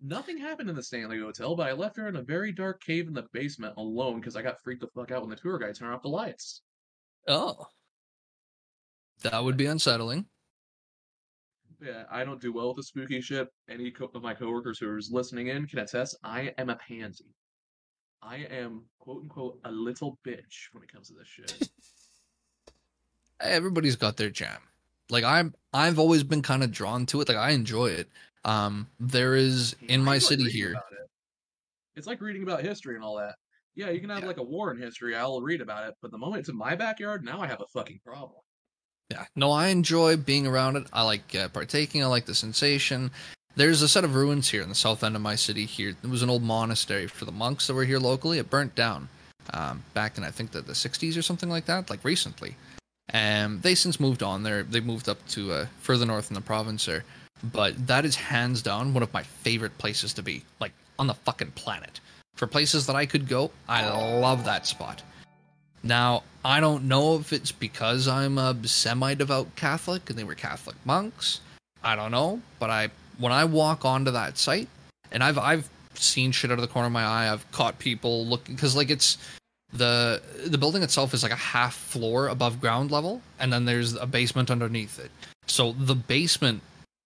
Nothing happened in the Stanley Hotel, but I left her in a very dark cave in the basement alone because I got freaked the fuck out when the tour guide turned off the lights. Oh. That would be unsettling. Yeah, I don't do well with the spooky shit. Any co- of my coworkers who is listening in can attest. I am a pansy. I am quote unquote a little bitch when it comes to this shit. Everybody's got their jam. Like I'm, I've always been kind of drawn to it. Like I enjoy it. Um, there is in my city here. it. It's like reading about history and all that. Yeah, you can have Yeah. like a war in history. I'll read about it, but the moment it's in my backyard, now I have a fucking problem. Yeah, no, I enjoy being around it. I like uh, partaking. I like the sensation. There's a set of ruins here in the south end of my city. Here, it was an old monastery for the monks that were here locally. It burnt down um, back in I think the, the 60s or something like that, like recently. And they since moved on. There, they moved up to uh, further north in the province there. But that is hands down one of my favorite places to be, like on the fucking planet. For places that I could go, I love that spot. Now, I don't know if it's because I'm a semi-devout Catholic and they were Catholic monks. I don't know, but I when I walk onto that site, and I've I've seen shit out of the corner of my eye. I've caught people looking because like it's the the building itself is like a half floor above ground level, and then there's a basement underneath it. So the basement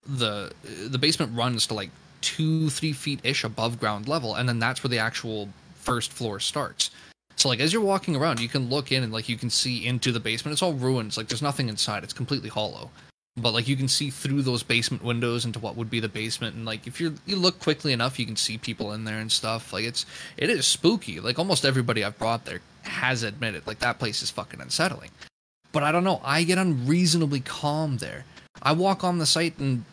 the the basement runs to like two three feet ish above ground level, and then that's where the actual first floor starts. So like as you're walking around, you can look in and like you can see into the basement. It's all ruins. Like there's nothing inside. It's completely hollow. But like you can see through those basement windows into what would be the basement and like if you you look quickly enough, you can see people in there and stuff. Like it's it is spooky. Like almost everybody I've brought there has admitted like that place is fucking unsettling. But I don't know. I get unreasonably calm there. I walk on the site and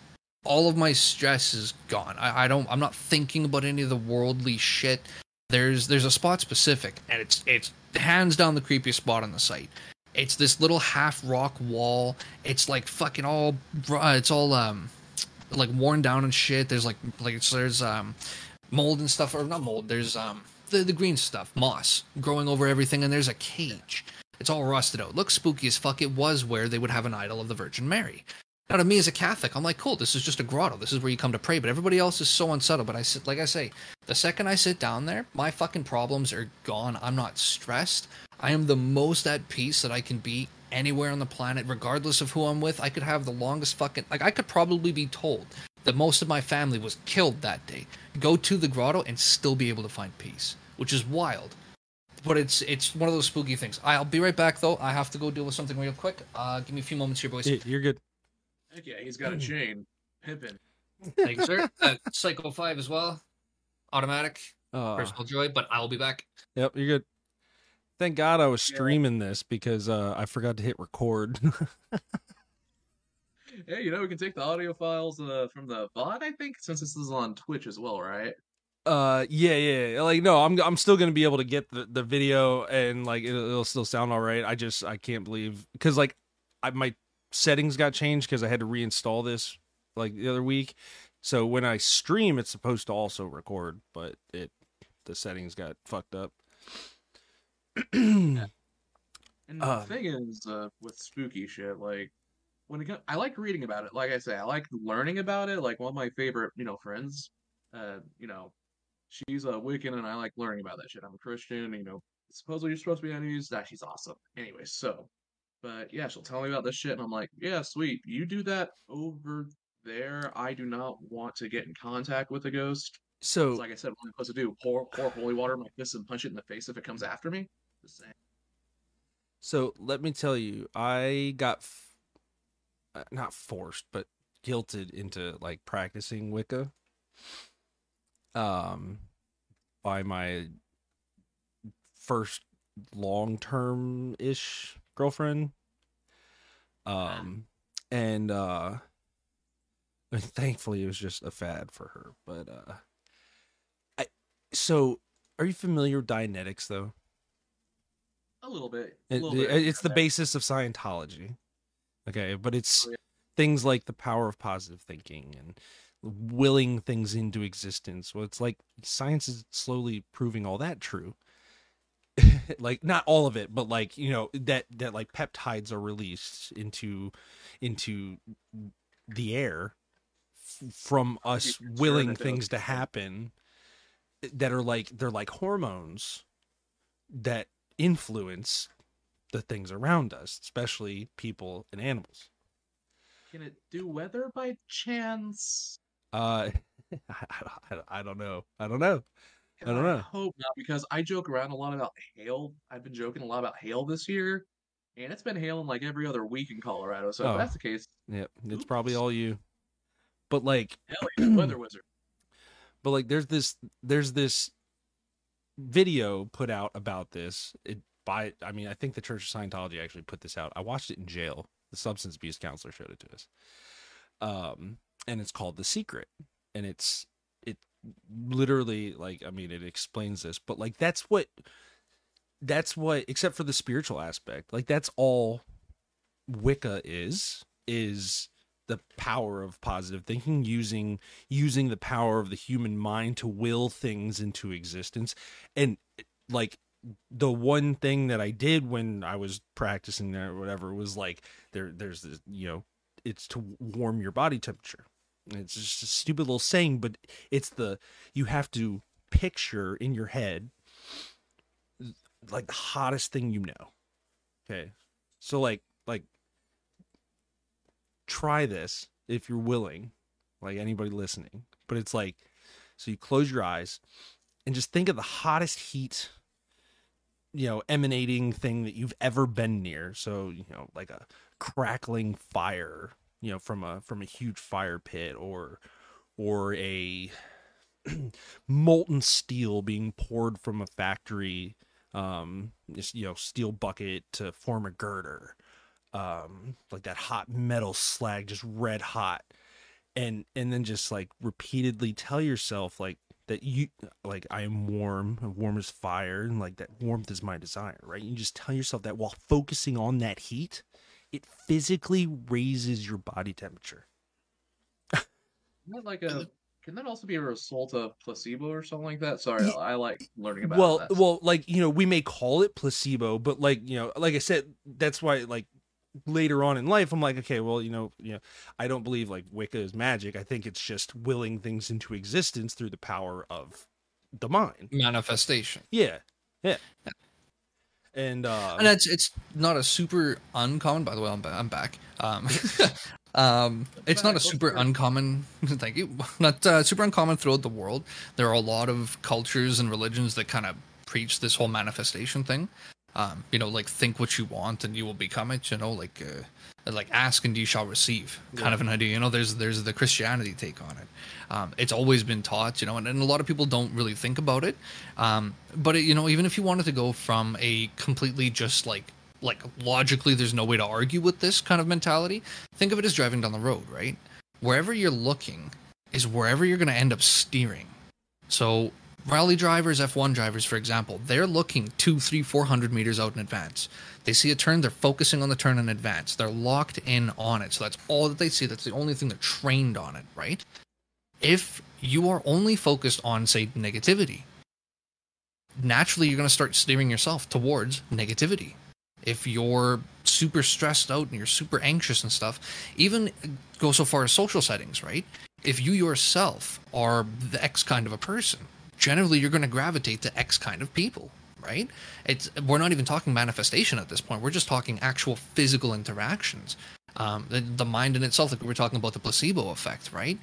all of my stress is gone. I, I don't I'm not thinking about any of the worldly shit. There's there's a spot specific and it's it's hands down the creepiest spot on the site. It's this little half rock wall. It's like fucking all uh, it's all um like worn down and shit. There's like like there's um mold and stuff or not mold there's um the, the green stuff moss growing over everything and there's a cage. It's all rusted out. Looks spooky as fuck. It was where they would have an idol of the virgin mary now to me as a catholic i'm like cool this is just a grotto this is where you come to pray but everybody else is so unsettled but i sit like i say the second I sit down there, my fucking problems are gone. I'm not stressed. I am the most at peace that I can be anywhere on the planet, regardless of who I'm with. I could have the longest fucking. Like, I could probably be told that most of my family was killed that day. Go to the grotto and still be able to find peace, which is wild. But it's it's one of those spooky things. I'll be right back though. I have to go deal with something real quick. Uh, give me a few moments here, boys. You're good. Heck yeah, he's got a chain. Pimpin'. Thank you, sir. Uh, Psycho Five as well. Automatic, Uh, personal joy. But I'll be back. yep, you're good. Thank God I was Yeah. streaming this because uh, I forgot to hit record. Hey, you know we can take the audio files uh, from the VOD, I think, since this is on Twitch as well, right? uh, yeah, yeah. Like, no, I'm I'm still gonna be able to get the, the video and like it'll, it'll still sound all right. I just I can't believe because like I my settings got changed because I had to reinstall this like the other week. So when I stream, it's supposed to also record, but it the settings got fucked up. And the Um, thing is, uh, with spooky shit, like when it comes, I like reading about it. Like I say, I like learning about it. Like one of my favorite, you know, friends, uh, you know, she's a Wiccan, and I like learning about that shit. I'm a Christian, you know. Supposedly you're supposed to be enemies. That she's awesome. Anyway, so, but yeah, she'll tell me about this shit, and I'm like, yeah, sweet. You do that over there. I do not want to get in contact with a ghost. So, like I said, what am I supposed to do? Pour pour holy water in my fist and punch it in the face if it comes after me? Just saying. so let me tell you, I got f- uh, not forced, but guilted into like practicing Wicca. Um, by my first long-term ish girlfriend. Um, and uh, and thankfully it was just a fad for her. But uh, I so are you familiar with Dianetics though? A little bit. A little it- bit. it's the basis of Scientology. Okay, but it's Oh, yeah. things like the power of positive thinking and willing things into existence. Well, it's like science is slowly proving all that true. like not all of it, but like you know that that like peptides are released into into the air f- from us willing things to happen that are like they're like hormones that influence the things around us, especially people and animals. Can it do weather by chance? Uh, I, I, I don't know. I don't know. I don't know. hope not because I joke around a lot about hail. I've been joking a lot about hail this year, and it's been hailing like every other week in Colorado. So Oh. if that's the case, Yep, it's probably all you. But like, hell yeah, weather wizard. but like, there's this, there's this video put out about this. It by, I mean, I think the Church of Scientology actually put this out. I watched it in jail. The substance abuse counselor showed it to us. Um, and it's called The Secret, and it's it literally like I mean, it explains this, but like that's what that's what except for the spiritual aspect like that's all wicca is is the power of positive thinking using using the power of the human mind to will things into existence. And like the one thing that i did when i was practicing there or whatever was like there there's this you know it's to warm your body temperature it's just a stupid little saying but it's the you have to picture in your head like the hottest thing you know. Okay. So like like try this if you're willing, like anybody listening. But it's like so you close your eyes and just think of the hottest heat you know emanating thing that you've ever been near. So, you know, like a crackling fire, you know, from a from a huge fire pit or or a molten steel being poured from a factory um you know steel bucket to form a girder. Um like that hot metal slag just red hot. And and then just like repeatedly tell yourself like that you like i am warm warm as fire and like that warmth is my desire right? You just tell yourself that while focusing on that heat it physically raises your body temperature Isn't that like a? Can that also be a result of placebo or something like that? Sorry, Ye- I like learning about well that. well like you know we may call it placebo but like you know like i said that's why like later on in life i'm like okay well you know you know i don't believe like wicca is magic i think it's just willing things into existence through the power of the mind manifestation. yeah yeah and uh and it's it's not a super uncommon. By the way, I'm, I'm back. Um, um, it's not a super uncommon. Thank you. Not uh, super uncommon throughout the world. There are a lot of cultures and religions that kind of preach this whole manifestation thing. Um, you know, like think what you want and you will become it. You know, like uh, like ask and you shall receive, kind of an idea. You know, there's there's the Christianity take on it. Um, it's always been taught, you know, and, and a lot of people don't really think about it. Um, but it, you know, even if you wanted to go from a completely just like like logically, there's no way to argue with this kind of mentality. Think of it as driving down the road, right? Wherever you're looking is wherever you're going to end up steering. So rally drivers, F1 drivers, for example, they're looking two, three, four hundred meters out in advance. They see a turn, they're focusing on the turn in advance. They're locked in on it. So that's all that they see. That's the only thing they're trained on it, right? If you are only focused on, say, negativity, naturally you're going to start steering yourself towards negativity. If you're super stressed out and you're super anxious and stuff, even go so far as social settings, right? If you yourself are the X kind of a person, generally you're going to gravitate to X kind of people, right? It's we're not even talking manifestation at this point. We're just talking actual physical interactions. Um, the, the mind in itself, like we were talking about the placebo effect, right?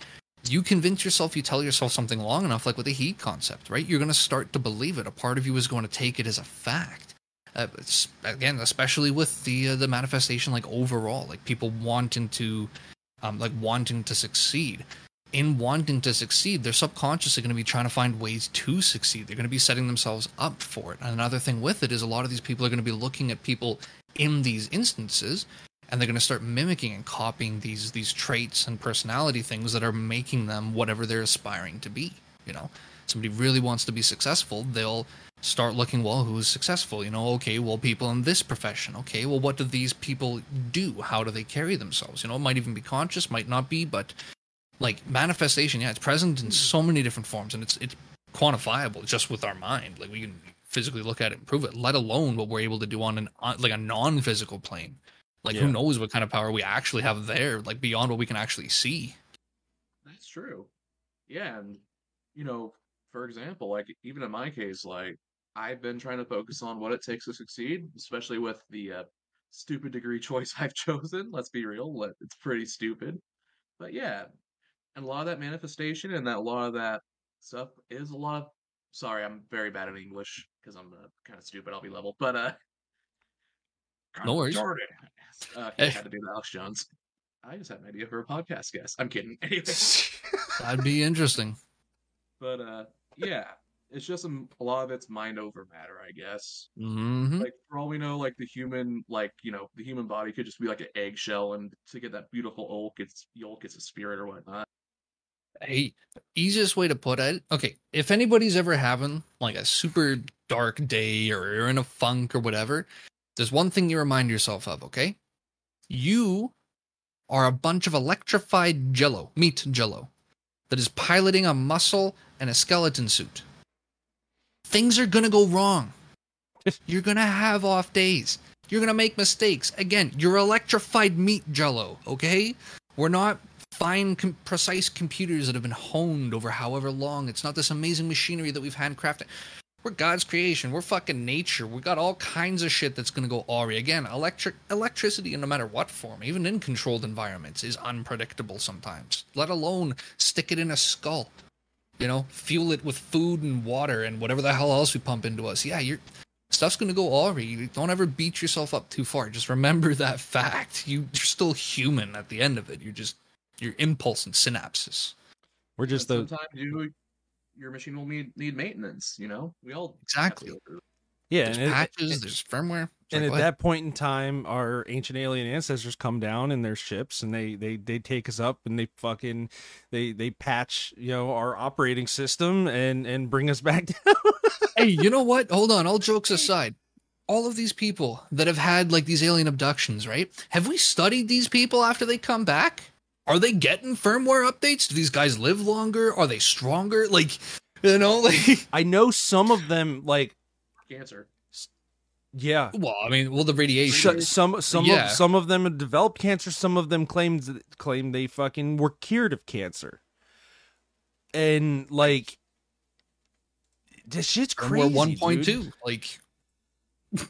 You convince yourself, you tell yourself something long enough, like with the heat concept, right? You're going to start to believe it. A part of you is going to take it as a fact. Uh, again, especially with the uh, the manifestation, like overall, like people wanting to, um, like wanting to succeed in wanting to succeed, they're subconsciously going to be trying to find ways to succeed. They're going to be setting themselves up for it. And another thing with it is a lot of these people are going to be looking at people in these instances and they're going to start mimicking and copying these these traits and personality things that are making them whatever they're aspiring to be, you know. Somebody really wants to be successful, they'll start looking well who's successful you know okay well people in this profession okay well what do these people do how do they carry themselves you know it might even be conscious might not be but like manifestation yeah it's present in so many different forms and it's it's quantifiable just with our mind like we can physically look at it and prove it let alone what we're able to do on an on, like a non-physical plane like Yeah. who knows what kind of power we actually have there like beyond what we can actually see That's true. Yeah, and you know, for example, like even in my case, like I've been trying to focus on what it takes to succeed, especially with the uh, stupid degree choice I've chosen. Let's be real, it's pretty stupid. But yeah, and a lot of that manifestation and that a lot of that stuff is a lot of. Sorry, I'm very bad at English because I'm uh, kind of stupid. I'll be level, but uh, No worries. Jordan. Uh, I had to do the Alex Jones. I just had an idea for a podcast guest. I'm kidding. Anyway. that'd be interesting But uh, yeah, it's just a, a lot of it's mind over matter, I guess. hmm Like for all we know, like the human, like you know, the human body could just be like an eggshell, and to get that beautiful yolk, it's yolk, it's a spirit or whatnot. Hey, easiest way to put it. Okay, if anybody's ever having like a super dark day or you're in a funk or whatever, there's one thing you remind yourself of, okay? You are a bunch of electrified jello, meat jello, that is piloting a muscle and a skeleton suit. Things are gonna go wrong. You're gonna have off days. You're gonna make mistakes. Again, you're electrified meat jello, okay? We're not fine, com- precise computers that have been honed over however long. It's not this amazing machinery that we've handcrafted. We're God's creation. We're fucking nature. We got all kinds of shit that's gonna go awry. Again, electric electricity, in no matter what form, even in controlled environments, is unpredictable sometimes. Let alone stick it in a skull. You know, fuel it with food and water and whatever the hell else we pump into us. Yeah, you're stuff's gonna go awry. Don't ever beat yourself up too far. Just remember that fact. You, you're still human at the end of it. You're just your impulse and synapses. We're just And the sometimes you, your machine will need need maintenance. You know, we all Exactly. yeah, There's and, patches. and- there's firmware. It's and like, at go ahead. that point in time, our ancient alien ancestors come down in their ships, and they they they take us up, and they fucking they they patch you know our operating system and and bring us back down. hey, you know what? Hold on. All jokes aside, all of these people that have had like these alien abductions, right? Have we studied these people after they come back? Are they getting firmware updates? Do these guys live longer? Are they stronger? Like, you know, like, I know some of them like cancer. yeah. well, I mean, well, the radiation. Some some Yeah. of some of them have developed cancer. Some of them claimed claim they fucking were cured of cancer, and like this shit's and crazy. we're one point dude. two. Like,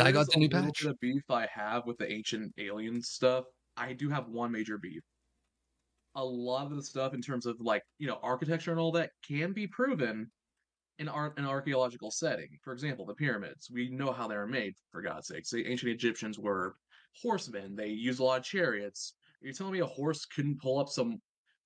I got the new patch. bit of beef I have with the ancient alien stuff. I do have one major beef. A lot of the stuff in terms of like you know architecture and all that can be proven in art an archaeological setting. For example, the pyramids. We know how they were made. For God's sakes, the ancient Egyptians were horsemen. They used a lot of chariots. Are you telling me a horse couldn't pull up some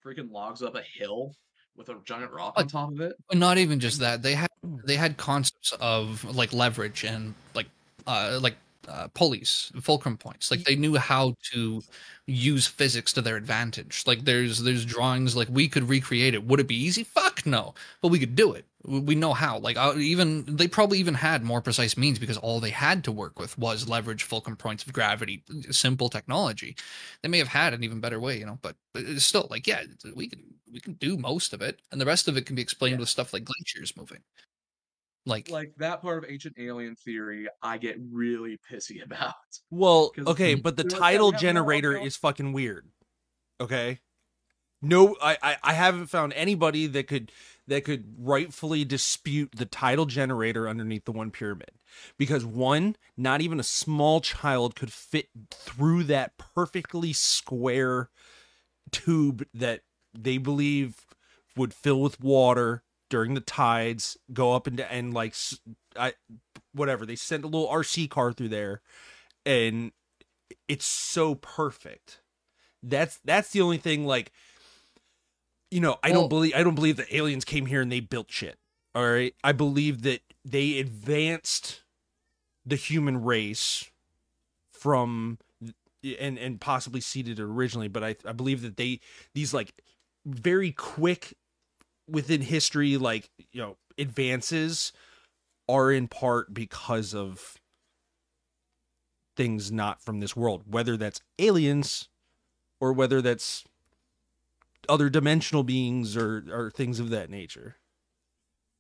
freaking logs up a hill with a giant rock on top of it? not even just that. They had they had concepts of like leverage and like uh like uh, pulleys, fulcrum points. Like they knew how to use physics to their advantage. Like there's there's drawings like we could recreate it. Would it be easy? Fuck no. But we could do it. We know how. Like uh, even they probably even had more precise means because all they had to work with was leverage, fulcrum points of gravity, simple technology. They may have had an even better way, you know. But but it's still like yeah, we can we can do most of it, and the rest of it can be explained Yeah. with stuff like glaciers moving. Like, Like that part of ancient alien theory, I get really pissy about. Well, okay, but the title we have no generator is fucking weird. Okay. No, I, I I haven't found anybody that could that could rightfully dispute the tidal generator underneath the one pyramid. Because one, not even a small child could fit through that perfectly square tube that they believe would fill with water during the tides, go up and and like I whatever. They sent a little RC car through there and it's so perfect. That's that's the only thing like you know, I well, don't believe I don't believe that aliens came here and they built shit. All right? I believe that they advanced the human race from and and possibly seeded it originally, but I I believe that they these like very quick within history like, you know, advances are in part because of things not from this world, whether that's aliens or whether that's other dimensional beings or or things of that nature.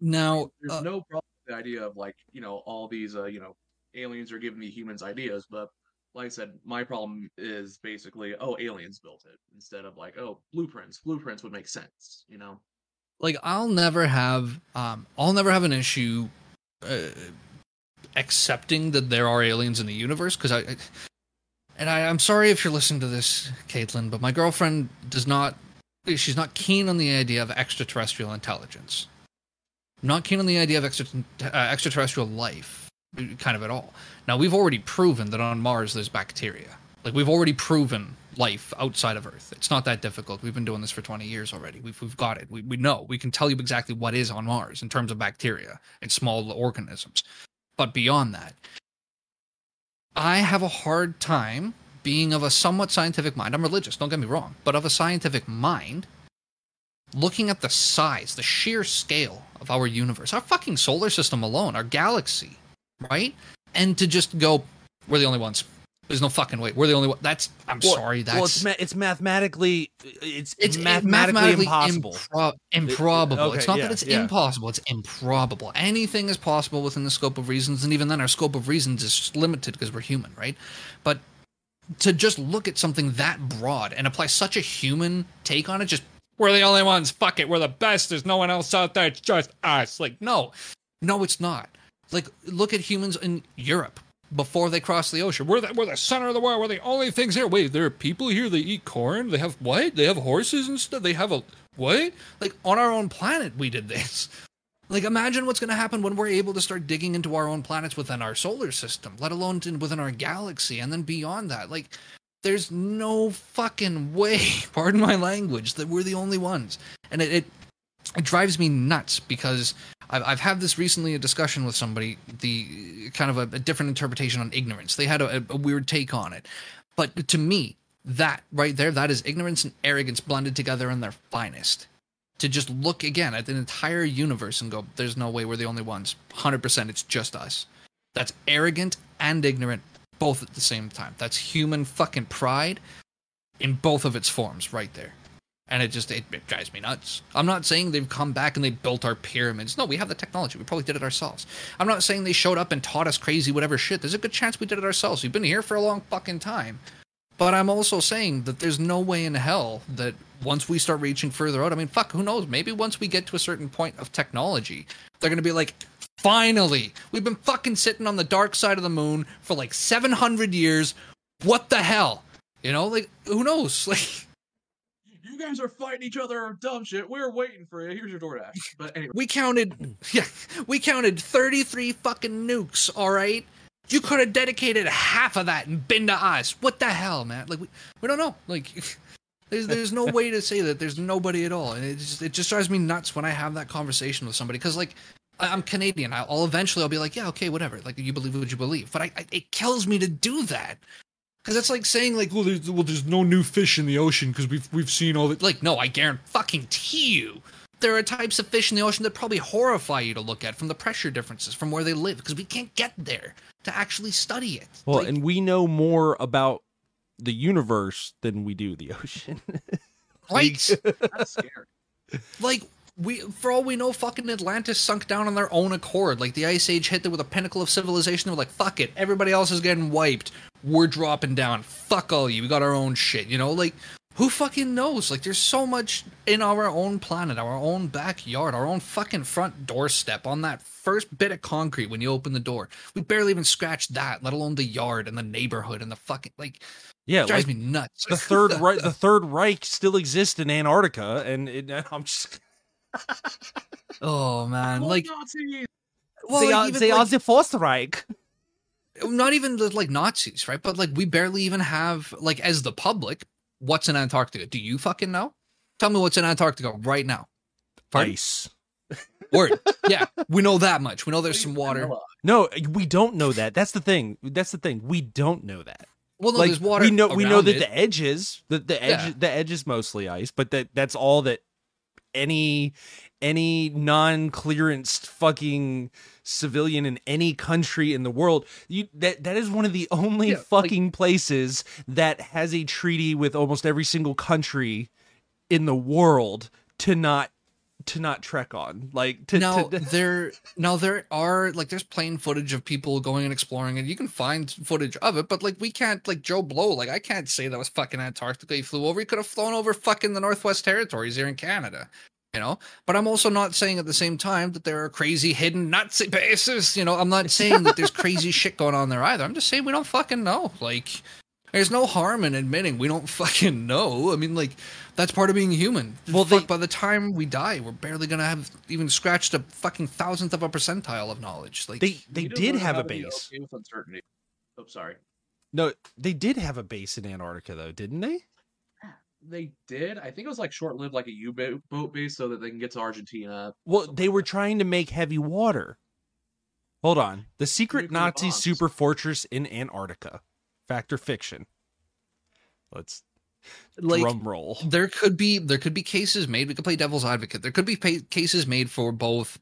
Now, there's uh, no problem with the idea of like you know all these uh, you know aliens are giving the humans ideas, but like I said, my problem is basically oh aliens built it instead of like oh blueprints. Blueprints would make sense, you know. Like I'll never have um I'll never have an issue uh, accepting that there are aliens in the universe because I, and I, I'm sorry if you're listening to this, Caitlin, but my girlfriend does not. She's not keen on the idea of extraterrestrial intelligence. Not keen on the idea of extra, uh, extraterrestrial life, kind of at all. Now we've already proven that on Mars there's bacteria. Like we've already proven life outside of Earth. It's not that difficult. We've been doing this for 20 years already. We've, we've got it. We, we know. We can tell you exactly what is on Mars in terms of bacteria and small organisms. But beyond that, I have a hard time being of a somewhat scientific mind. I'm religious, don't get me wrong, but of a scientific mind, looking at the size, the sheer scale of our universe, our fucking solar system alone, our galaxy, right? And to just go, we're the only ones. There's no fucking way. We're the only one. That's. I'm well, sorry. That's. Well, it's, ma- it's mathematically. It's, it's mathematically, mathematically impossible. Impro- improbable. okay, it's not yeah, that it's yeah. impossible. It's improbable. Anything is possible within the scope of reasons, and even then, our scope of reasons is limited because we're human, right? But to just look at something that broad and apply such a human take on it, just we're the only ones. Fuck it. We're the best. There's no one else out there. It's just us. Like no, no, it's not. Like look at humans in Europe before they cross the ocean. We're the, we're the center of the world. We're the only things here. Wait, there are people here. They eat corn. They have what? They have horses and stuff. They have a what? Like on our own planet, we did this. Like imagine what's going to happen when we're able to start digging into our own planets within our solar system, let alone within our galaxy, and then beyond that. Like there's no fucking way, pardon my language, that we're the only ones. And it, it it drives me nuts because I've, I've had this recently a discussion with somebody the kind of a, a different interpretation on ignorance. They had a, a, weird take on it. But to me that right there that is ignorance and arrogance blended together in their finest. To just look again at the entire universe and go there's no way we're the only ones. 100% it's just us. That's arrogant and ignorant both at the same time. That's human fucking pride in both of its forms right there and it just it, it, drives me nuts. I'm not saying they've come back and they built our pyramids. No, we have the technology. We probably did it ourselves. I'm not saying they showed up and taught us crazy whatever shit. There's a good chance we did it ourselves. We've been here for a long fucking time. But I'm also saying that there's no way in hell that once we start reaching further out, I mean, fuck, who knows? Maybe once we get to a certain point of technology, they're going to be like, finally, we've been fucking sitting on the dark side of the moon for like 700 years. What the hell? You know, like, who knows? Like, you guys are fighting each other dumb shit. We are waiting for you. Here's your DoorDash. But anyway, we counted, yeah, we counted 33 fucking nukes. All right, you could have dedicated half of that and been to us. What the hell, man? Like we, we don't know. Like there's there's no way to say that there's nobody at all, and it just it just drives me nuts when I have that conversation with somebody because like. I'm Canadian. I'll eventually I'll be like, yeah, okay, whatever. Like you believe what you believe, but I, I it kills me to do that because it's like saying like, well, there's, well, there's no new fish in the ocean because we've we've seen all the like. No, I guarantee fucking you, there are types of fish in the ocean that probably horrify you to look at from the pressure differences from where they live because we can't get there to actually study it. Well, like, and we know more about the universe than we do the ocean. right? That's scary. Like we for all we know, fucking Atlantis sunk down on their own accord. Like the Ice Age hit there with a pinnacle of civilization. they were like, fuck it, everybody else is getting wiped. We're dropping down. Fuck all you. We got our own shit. You know, like Who fucking knows? Like, there's so much in our own planet, our own backyard, our own fucking front doorstep on that first bit of concrete when you open the door. We barely even scratched that, let alone the yard and the neighborhood and the fucking like. Yeah, It drives like me nuts. the third Reich, the Third Reich still exists in Antarctica, and it, I'm just oh man, like, Nazis! well, they like, are even, they like, are the Fourth Reich. Not even the, like Nazis, right? But like we barely even have like as the public, what's in Antarctica? Do you fucking know? Tell me what's in Antarctica right now. Pardon? Ice. Word. Yeah, we know that much. We know there's some water. No, we don't know that. That's the thing. That's the thing. We don't know that. Well, no, like there's water. we know we know that it. the edges the the edge Yeah. the edge is mostly ice, but that that's all that any any non-clearanced fucking civilian in any country in the world you that that is one of the only Yeah, like- fucking places that has a treaty with almost every single country in the world to not to not trek on. Like to, now to there now there are like there's plane footage of people going and exploring and you can find footage of it but like we can't like joe blow like i can't say that was fucking antarctica. He flew over he could have flown over fucking the northwest territories here in canada you know but i'm also not saying at the same time that there are crazy hidden nazi bases you know i'm not saying that there's crazy shit going on there either i'm just saying we don't fucking know like there's no harm in admitting we don't fucking know. I mean, like, that's part of being human. Well, Well, they- by the time we die, we're barely gonna have even scratched a fucking thousandth of a percentile of knowledge. Like, they they You need to did learn have a base okay with uncertainty. Oh, sorry. no they did have a base in antarctica though didn't they They did. I think it was like short lived, like a U boat base, so that they can get to Argentina. Well, they were that. trying to make heavy water. Hold on. The secret Nuclear Nazi bombs. super fortress in Antarctica. Fact or fiction? Let's like drum roll. there could be there could be cases made. We could play devil's advocate. There could be pa- cases made for both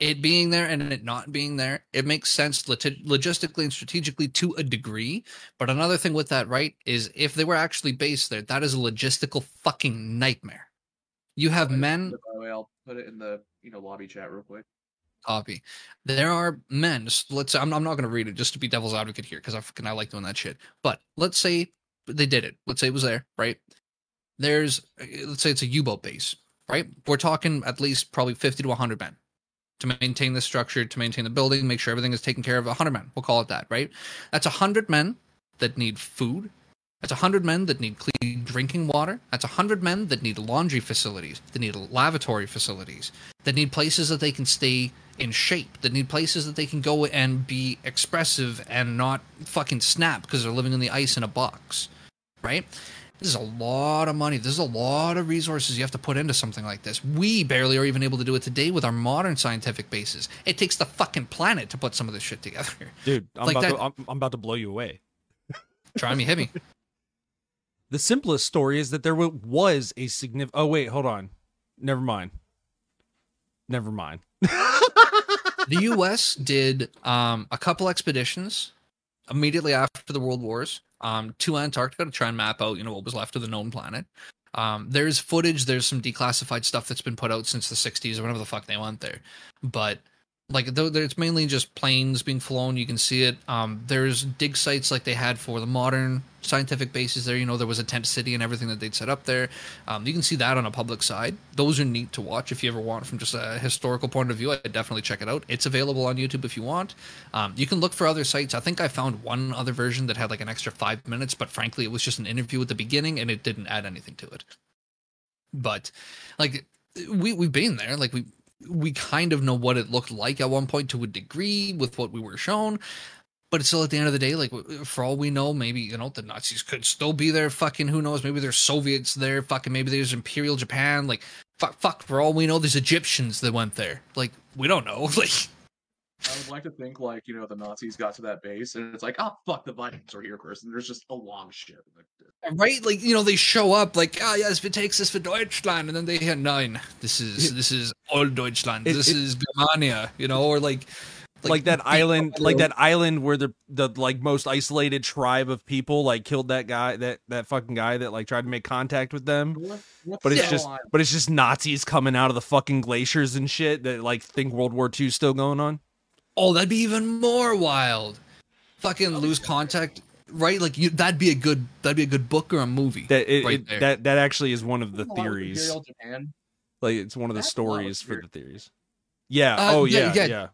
it being there and it not being there. It makes sense log- logistically and strategically to a degree. But another thing with that, right, is if they were actually based there, that is a logistical fucking nightmare. You have By men the way, I'll put it in the you know lobby chat real quick. copy. There are men. Let's. say- I'm, I'm not going to read it just to be devil's advocate here because I fucking I like doing that shit. But let's say they did it. Let's say it was there, right? There's. Let's say it's a U-boat base, right? We're talking at least probably 50 to 100 men to maintain the structure, to maintain the building, make sure everything is taken care of. 100 men. We'll call it that, right? That's 100 men that need food. That's 100 men that need clean drinking water. That's 100 men that need laundry facilities, that need lavatory facilities, that need places that they can stay in shape, that need places that they can go and be expressive and not fucking snap because they're living in the ice in a box, right? This is a lot of money. This is a lot of resources you have to put into something like this. We barely are even able to do it today with our modern scientific bases. It takes the fucking planet to put some of this shit together. Dude, I'm, Like about that- to, I'm, I'm about to blow you away. Try me, hit me. The simplest story is that there was a significant. Oh, wait, hold on. Never mind. Never mind. the U.S. did um, a couple expeditions immediately after the World Wars um, to Antarctica to try and map out, you know, what was left of the known planet. Um, there's footage, there's some declassified stuff that's been put out since the 60s or whatever the fuck they want there. But like, though it's mainly just planes being flown. You can see it. Um, there's dig sites like they had for the modern scientific bases there. You know, there was a tent city and everything that they'd set up there. Um, you can see that on a public side. Those are neat to watch if you ever want from just a historical point of view. I'd definitely check it out. It's available on YouTube if you want. Um, you can look for other sites. I think I found one other version that had like an extra five minutes, but frankly, it was just an interview at the beginning and it didn't add anything to it. But like we we've been there, like we we kind of know what it looked like at one point to a degree with what we were shown. But it's still at the end of the day, like for all we know, maybe you know the Nazis could still be there. Fucking who knows? Maybe there's Soviets there. Fucking maybe there's Imperial Japan. Like fuck, fuck. For all we know, there's Egyptians that went there. Like we don't know. Like I would like to think like you know the Nazis got to that base and it's like oh fuck the Vikings are here first and there's just a long shit. right, like you know they show up like ah yes, we takes this for Deutschland, and then they hear nine. This is this is all Deutschland. It- this it- is Germania. You know, or like like, that island like that island where the the like most isolated tribe of people like killed that guy that that fucking guy that like tried to make contact with them What- what's but it's the just line? but it's just nazis coming out of the fucking glaciers and shit that like think world war II's still going on Oh, that'd be even more wild. Fucking lose contact, right? Like you, that'd be a good that'd be a good book or a movie. That it, right it- there. that that actually is one of the A lot with theories. Imperial Japan. Like it's one of the That's a of stories for the theories. Yeah. Uh, oh yeah, yeah. yeah. Yeah.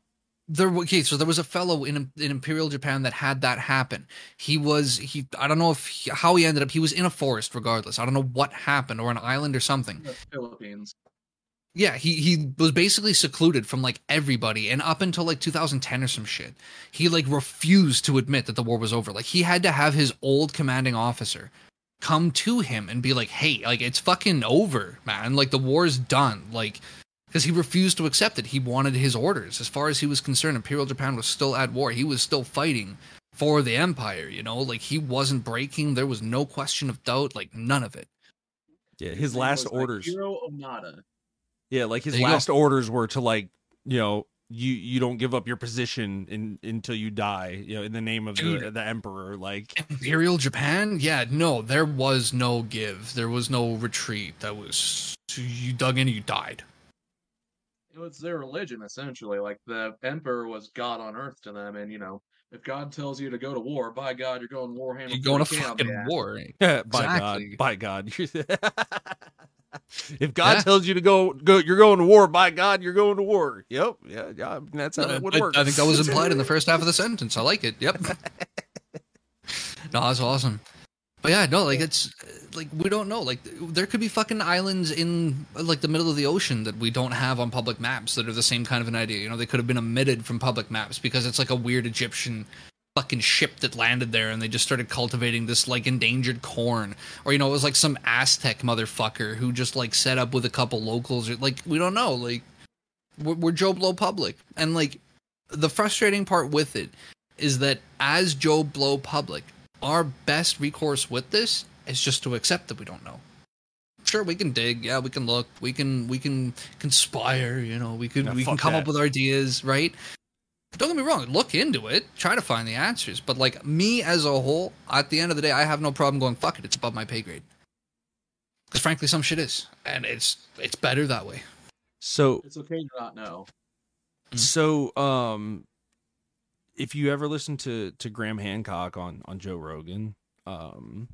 there okay so there was a fellow in in imperial japan that had that happen he was he i don't know if he, how he ended up he was in a forest regardless i don't know what happened or an island or something The Philippines. Yeah he he was basically secluded from like everybody and up until like 2010 or some shit he like refused to admit that the war was over. Like he had to have his old commanding officer come to him and be like hey like it's fucking over man. Like the war's done. Like because he refused to accept it. He wanted his orders. As far as he was concerned imperial japan was still at war. He was still fighting for the empire you know? Like he wasn't breaking. There was no question of doubt like none of it. Yeah. His name last was, like, orders. Hiroo Onoda. Yeah, like his There you go. last orders were to like, you know, you you don't give up your position in until you die, you know, in the name of the, Dude. the emperor. Like, Imperial Japan? Yeah, no, there was no give. There was no retreat. That was you dug in, you died. It was their religion essentially. Like the emperor was God on earth to them, and you know, if God tells you to go to war, by God, you're going to Warhammer. You're going to 40K on the fucking ass. war. by Exactly. God, by God. if God Yeah. tells you to go, go, you're going to war. By God, you're going to war. Yep, yeah, yeah. That's how it would I, work. I think that was implied in the first half of the sentence. I like it. Yep. no, that's awesome. But yeah, no, like it's like we don't know. Like there could be fucking islands in like the middle of the ocean that we don't have on public maps that are the same kind of an idea. You know, they could have been omitted from public maps because it's like a weird Egyptian fucking ship that landed there and they just started cultivating this like endangered corn. Or you know it was like some aztec motherfucker who just like set up with a couple locals or like we don't know like we're, we're joe blow public. And like the frustrating part with it is that as joe blow public our best recourse with this is just to accept that we don't know. Sure we can dig. Yeah we can look. We can we can conspire you know we could Yeah, we can come that. up with ideas right don't get me wrong look into it try to find the answers but like me as a whole at the end of the day i have no problem going fuck it it's above my pay grade because frankly some shit is and it's it's better that way so, It's okay to not know. Mhm. so, um, if you ever listen to to Graham Hancock on on Joe Rogan, um,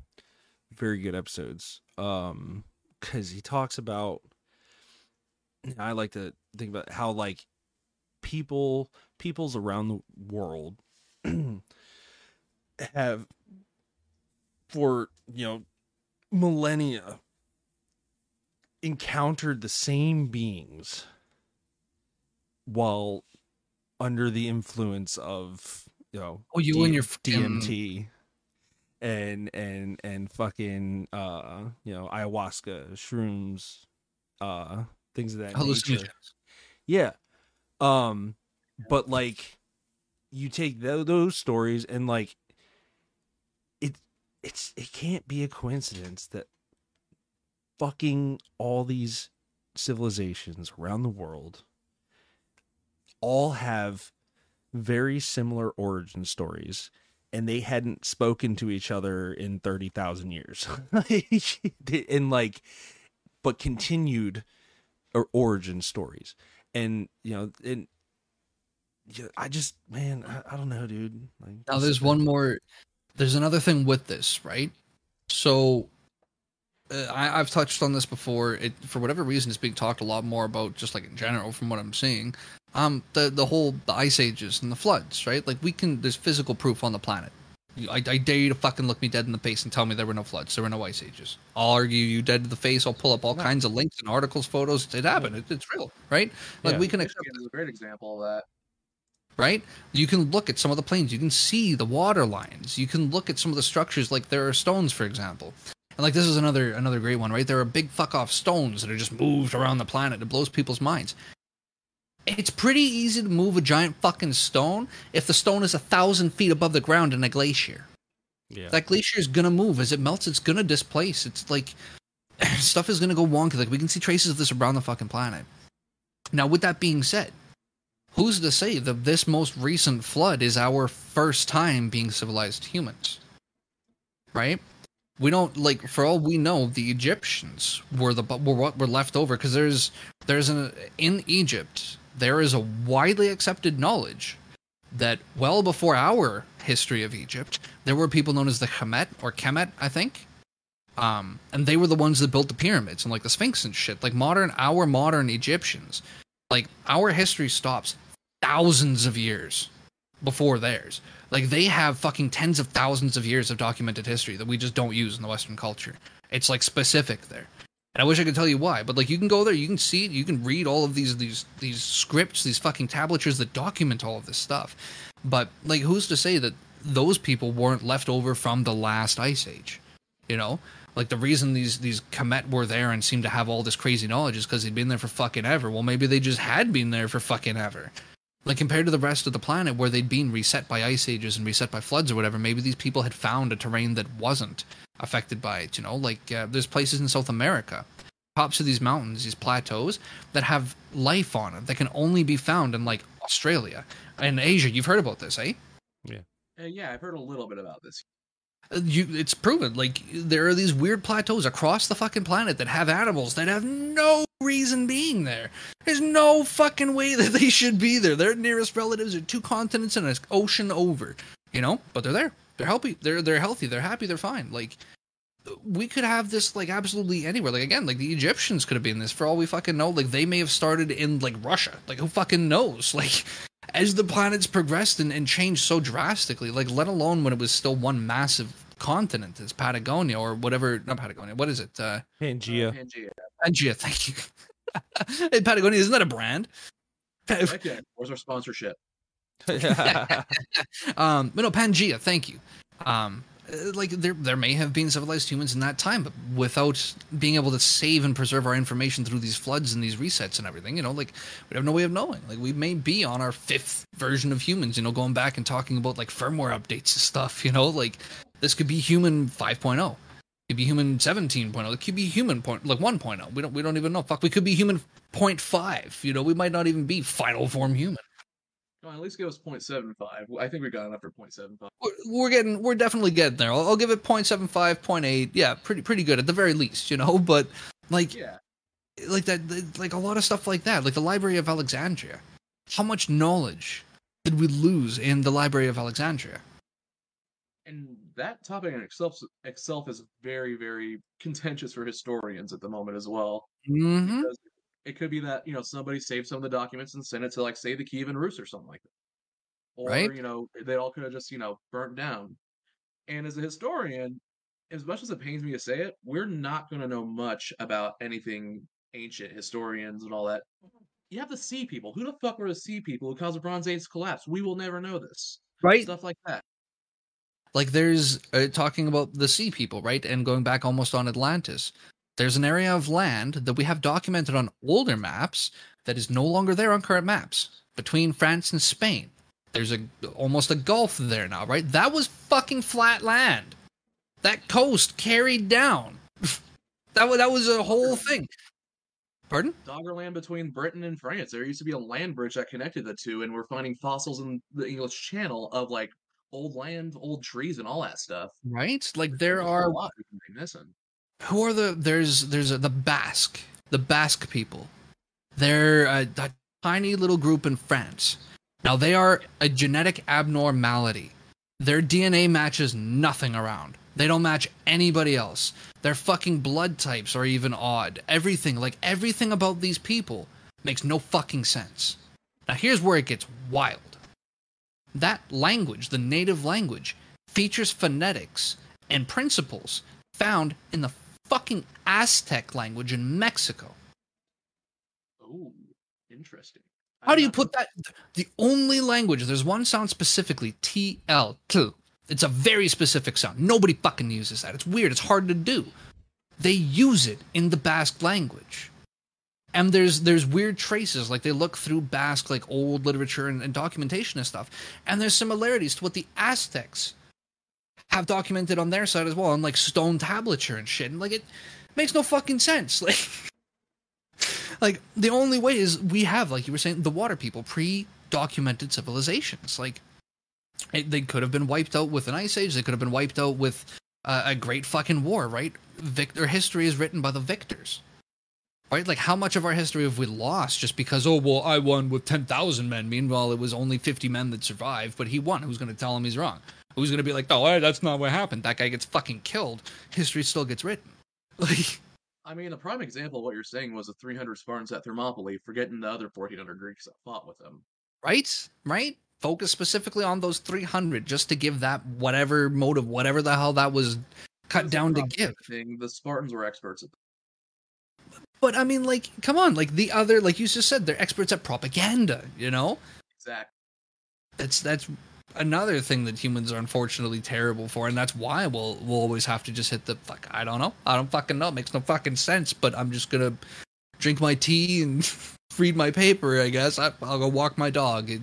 very good episodes. Um, because he talks about. I like to think about how like people peoples around the world have for you know millennia encountered the same beings while under the influence of you know oh you D- and your DMT and and and fucking uh you know ayahuasca shrooms uh things of that nature. Yeah. Um but like you take tho- those stories and like it it's it can't be a coincidence that fucking all these civilizations around the world all have very similar origin stories and they hadn't spoken to each other in 30,000 years. And like but continued or origin stories. And you know and yeah, I just man I, I don't know dude like Now there's one more. There's another thing with this, right? So, uh, I, I've touched on this before. It for whatever reason, it's being talked a lot more about, just like in general, from what I'm seeing. Um, the the whole the ice ages and the floods, right? Like we can. There's physical proof on the planet. I, I dare you to fucking look me dead in the face and tell me there were no floods, there were no ice ages. I'll argue you dead to the face. I'll pull up all No. kinds of links and articles, photos. It happened. It, it's real, right? Like Yeah. we can accept Michigan is a great example of that. Right? You can look at some of the plains. You can see the water lines. You can look at some of the structures, like there are stones, for example. And like this is another another great one, right? There are big fuck off stones that are just moved around the planet. It blows people's minds. It's pretty easy to move a giant fucking stone if the stone is a thousand feet above the ground in a glacier. yeah That glacier is gonna move as it melts. It's gonna displace. It's like stuff is gonna go wonky. Like we can see traces of this around the fucking planet. Now, with that being said, who's to say that this most recent flood is our first time being civilized humans? Right? We don't like. For all we know, the Egyptians were the were what were left over because there's there's an in Egypt there is a widely accepted knowledge that well before our history of Egypt, there were people known as the Kemet or Kemet, I think. Um, and they were the ones that built the pyramids and like the Sphinx and shit. Like modern, our modern Egyptians, like our history stops thousands of years before theirs. Like they have fucking tens of thousands of years of documented history that we just don't use in the Western culture. It's like specific there. And I wish I could tell you why, but like you can go there, you can see it, you can read all of these these these scripts, these fucking tablatures that document all of this stuff. But like who's to say that those people weren't left over from the last ice age? You know? Like the reason these these Kemet were there and seemed to have all this crazy knowledge is because they'd been there for fucking ever. Well, maybe they just had been there for fucking ever. Like compared to the rest of the planet where they'd been reset by ice ages and reset by floods or whatever, maybe these people had found a terrain that wasn't affected by it. You know, like uh, there's places in South America, tops of these mountains, these plateaus that have life on it that can only be found in like Australia and Asia. You've heard about this, eh? Uh, yeah, I've heard a little bit about this. You, it's proven. Like there are these weird plateaus across the fucking planet that have animals that have no reason being there. There's no fucking way that they should be there. Their nearest relatives are two continents and an ocean over. You know, but they're there. They're healthy. They're they're healthy. They're happy. They're fine. Like we could have this like absolutely anywhere. Like again, like the Egyptians could have been this for all we fucking know. Like they may have started in like Russia. Like who fucking knows? Like as the planets progressed and, and changed so drastically, like let alone when it was still one massive continent as Patagonia or whatever not Patagonia, what is it? Uh Pangea. Uh, Pangea. Pangea, thank you. hey, Patagonia, isn't that a brand? Okay, where's our sponsorship? um, but no, Pangea, thank you. Um, Uh, like there, there may have been civilized humans in that time, but without being able to save and preserve our information through these floods and these resets and everything, you know, like we have no way of knowing. Like we may be on our fifth version of humans, you know, going back and talking about like firmware updates and stuff, you know, like this could be human 5.0. It could be human 17.0. It could be human point like 1.0. We don't we don't even know. Fuck, we could be human 0.5. You know, we might not even be final form human. Well, at least give us 0.75. I think we got enough for 0.75. We're, we're getting we're definitely getting there. I'll, I'll give it 0.75, 0.8. Yeah, pretty pretty good at the very least, you know. But like Yeah. like that like a lot of stuff like that, like the Library of Alexandria. How much knowledge did we lose in the Library of Alexandria? And that topic in itself, itself is very, very contentious for historians at the moment as well. Mm-hmm. Because it could be that, you know, somebody saved some of the documents and sent it to, like, say, the Kievan Rus or something like that. Or, Right. you know, they all could have just, you know, burnt down. And as a historian, as much as it pains me to say it, we're not going to know much about anything ancient, historians and all that. You have the sea people. Who the fuck were the sea people who caused the Bronze Age collapse? We will never know this. Right. Stuff like that. Like there's uh, talking about the sea people, right? And going back almost on Atlantis. There's an area of land that we have documented on older maps that is no longer there on current maps between France and Spain. There's a almost a gulf there now, right? That was fucking flat land. That coast carried down. that was that was a whole thing. Pardon? Doggerland between Britain and France. There used to be a land bridge that connected the two, and we're finding fossils in the English Channel of like old land, old trees, and all that stuff. Right? Like there There's are lot we can be missing. Who are the there's there's a, the Basque the Basque people. They're a, a tiny little group in France. Now they are a genetic abnormality. Their DNA matches nothing around. They don't match anybody else. Their fucking blood types are even odd. Everything, like everything about these people makes no fucking sense. Now here's where it gets wild. That language, the native language, features phonetics and principles found in the fucking Aztec language in Mexico. Oh, interesting. How do you put that? The only language, there's one sound specifically, TL, tl. It's a very specific sound. Nobody fucking uses that. It's weird. It's hard to do. They use it in the Basque language. And there's there's weird traces, like they look through Basque, like old literature and, and documentation and stuff. And there's similarities to what the Aztecs have documented on their side as well, on like stone tablature and shit. And like it makes no fucking sense. Like like the only way is we have like you were saying the water people pre-documented civilizations like it, they could have been wiped out with an ice age they could have been wiped out with uh, a great fucking war right victor history is written by the victors Right? Like, how much of our history have we lost just because, oh, well, I won with 10,000 men. Meanwhile, it was only 50 men that survived, but he won. Who's going to tell him he's wrong? Who's going to be like, oh, that's not what happened? That guy gets fucking killed. History still gets written. Like, I mean, the prime example of what you're saying was the 300 Spartans at Thermopylae, forgetting the other 1,400 Greeks that fought with them. right? Right? Focus specifically on those 300 just to give that whatever motive, whatever the hell that was cut That's down to give. Thing. The Spartans were experts at But I mean, like, come on, like the other, like you just said, they're experts at propaganda. You know, Exactly. that's that's another thing that humans are unfortunately terrible for, and that's why we'll we'll always have to just hit the fuck. I don't know. I don't fucking know. It makes no fucking sense. But I'm just gonna drink my tea and read my paper. I guess I, I'll go walk my dog. It,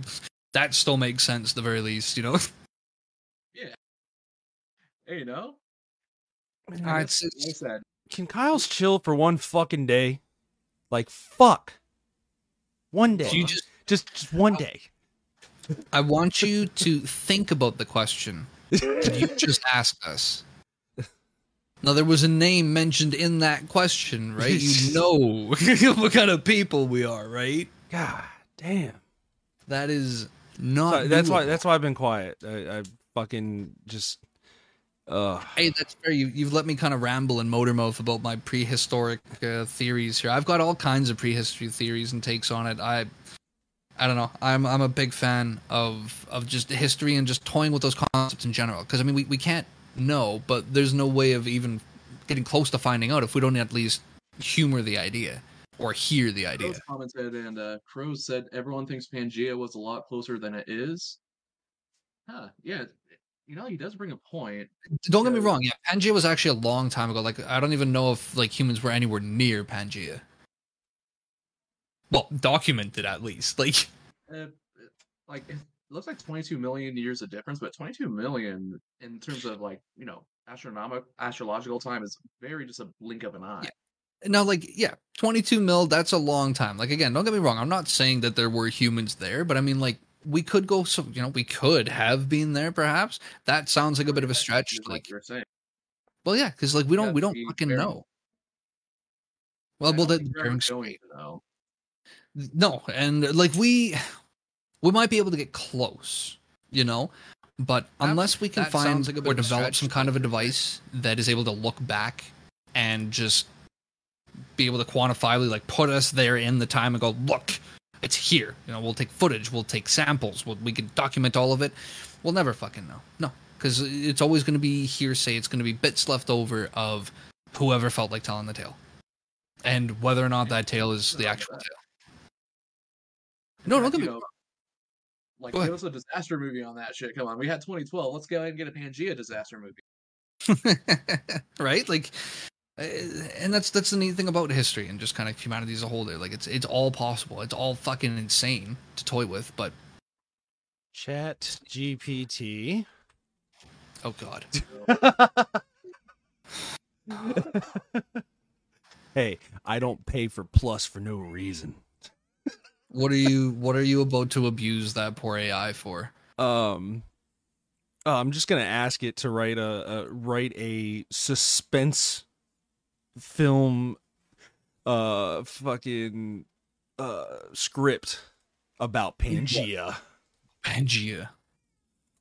that still makes sense, at the very least. You know. Yeah. Hey, you know? That's it's- what I said. Can Kyle's chill for one fucking day? Like fuck. One day. You just just just one oh. day. I want you to think about the question that you just asked us. Now, there was a name mentioned in that question, right? You know what kind of people we are, right? God damn. That is not. So that's why that's why I've been quiet. I, I fucking just uh Hey, that's fair. You, you've let me kind of ramble and motor mouth about my prehistoric uh, theories here. I've got all kinds of prehistory theories and takes on it. I, I don't know. I'm I'm a big fan of of just history and just toying with those concepts in general. Because I mean, we, we can't know, but there's no way of even getting close to finding out if we don't at least humor the idea or hear the idea. Crows commented, and uh, Crows said everyone thinks Pangea was a lot closer than it is. Huh? Yeah. You know, he does bring a point. Don't get me wrong. Yeah, Pangea was actually a long time ago. Like I don't even know if like humans were anywhere near Pangea. Well, documented at least. Like Uh, like it looks like 22 million years of difference, but 22 million in terms of like you know astronomical astrological time is very just a blink of an eye. now, like yeah, twenty two mil. That's a long time. Like again, don't get me wrong. I'm not saying that there were humans there, but I mean like we could go. So you know, we could have been there. Perhaps that sounds like a bit of a stretch. Like you're saying. well, yeah, because like we don't Yeah, we don't fucking know. Well, well, don't the think going Strait. to know. No and like we we might be able to get close you know? But unless we can that find like or develop some kind of a device that is able to look back and just be able to quantifiably like put us there in the time and go look it's here. You know we'll take footage we'll take samples we'll, we can document all of it. We'll never fucking know. No because it's always going to be hearsay it's going to be bits left over of whoever felt like telling the tale and whether or not that tale is the actual tale no don't get me know, Like, Go give us a disaster movie on that shit. Come on, we had 2012. Let's go ahead and get a Pangea disaster movie. right like uh, and that's that's the neat thing about history and just kind of humanity as a whole there like it's it's all possible it's all fucking insane to toy with but chat GPT. oh god hey, I don't pay for plus for no reason. What are you what are you about to abuse that poor ai for Um uh, I'm just gonna ask it to write a, a write a suspense film uh fucking uh script about Pangea. Pangea.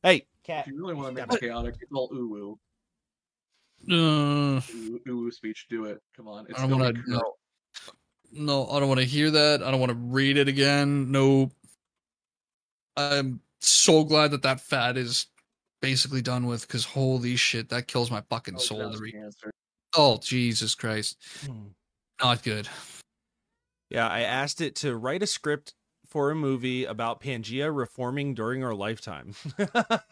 Hey, If cat. you really want to make it chaotic, it's all ooh Uh, ooh ooh ooh speech. Do it. Come on. It's I don't gonna want to. Cool. No, I don't want to hear that. I don't want to read it again. No. I'm so glad that that fad is basically done with because holy shit, that kills my fucking Oh, soul to read. cancer. Oh, Jesus Christ. Hmm. Not good. Yeah, I asked it to write a script for a movie about Pangea reforming during our lifetime. That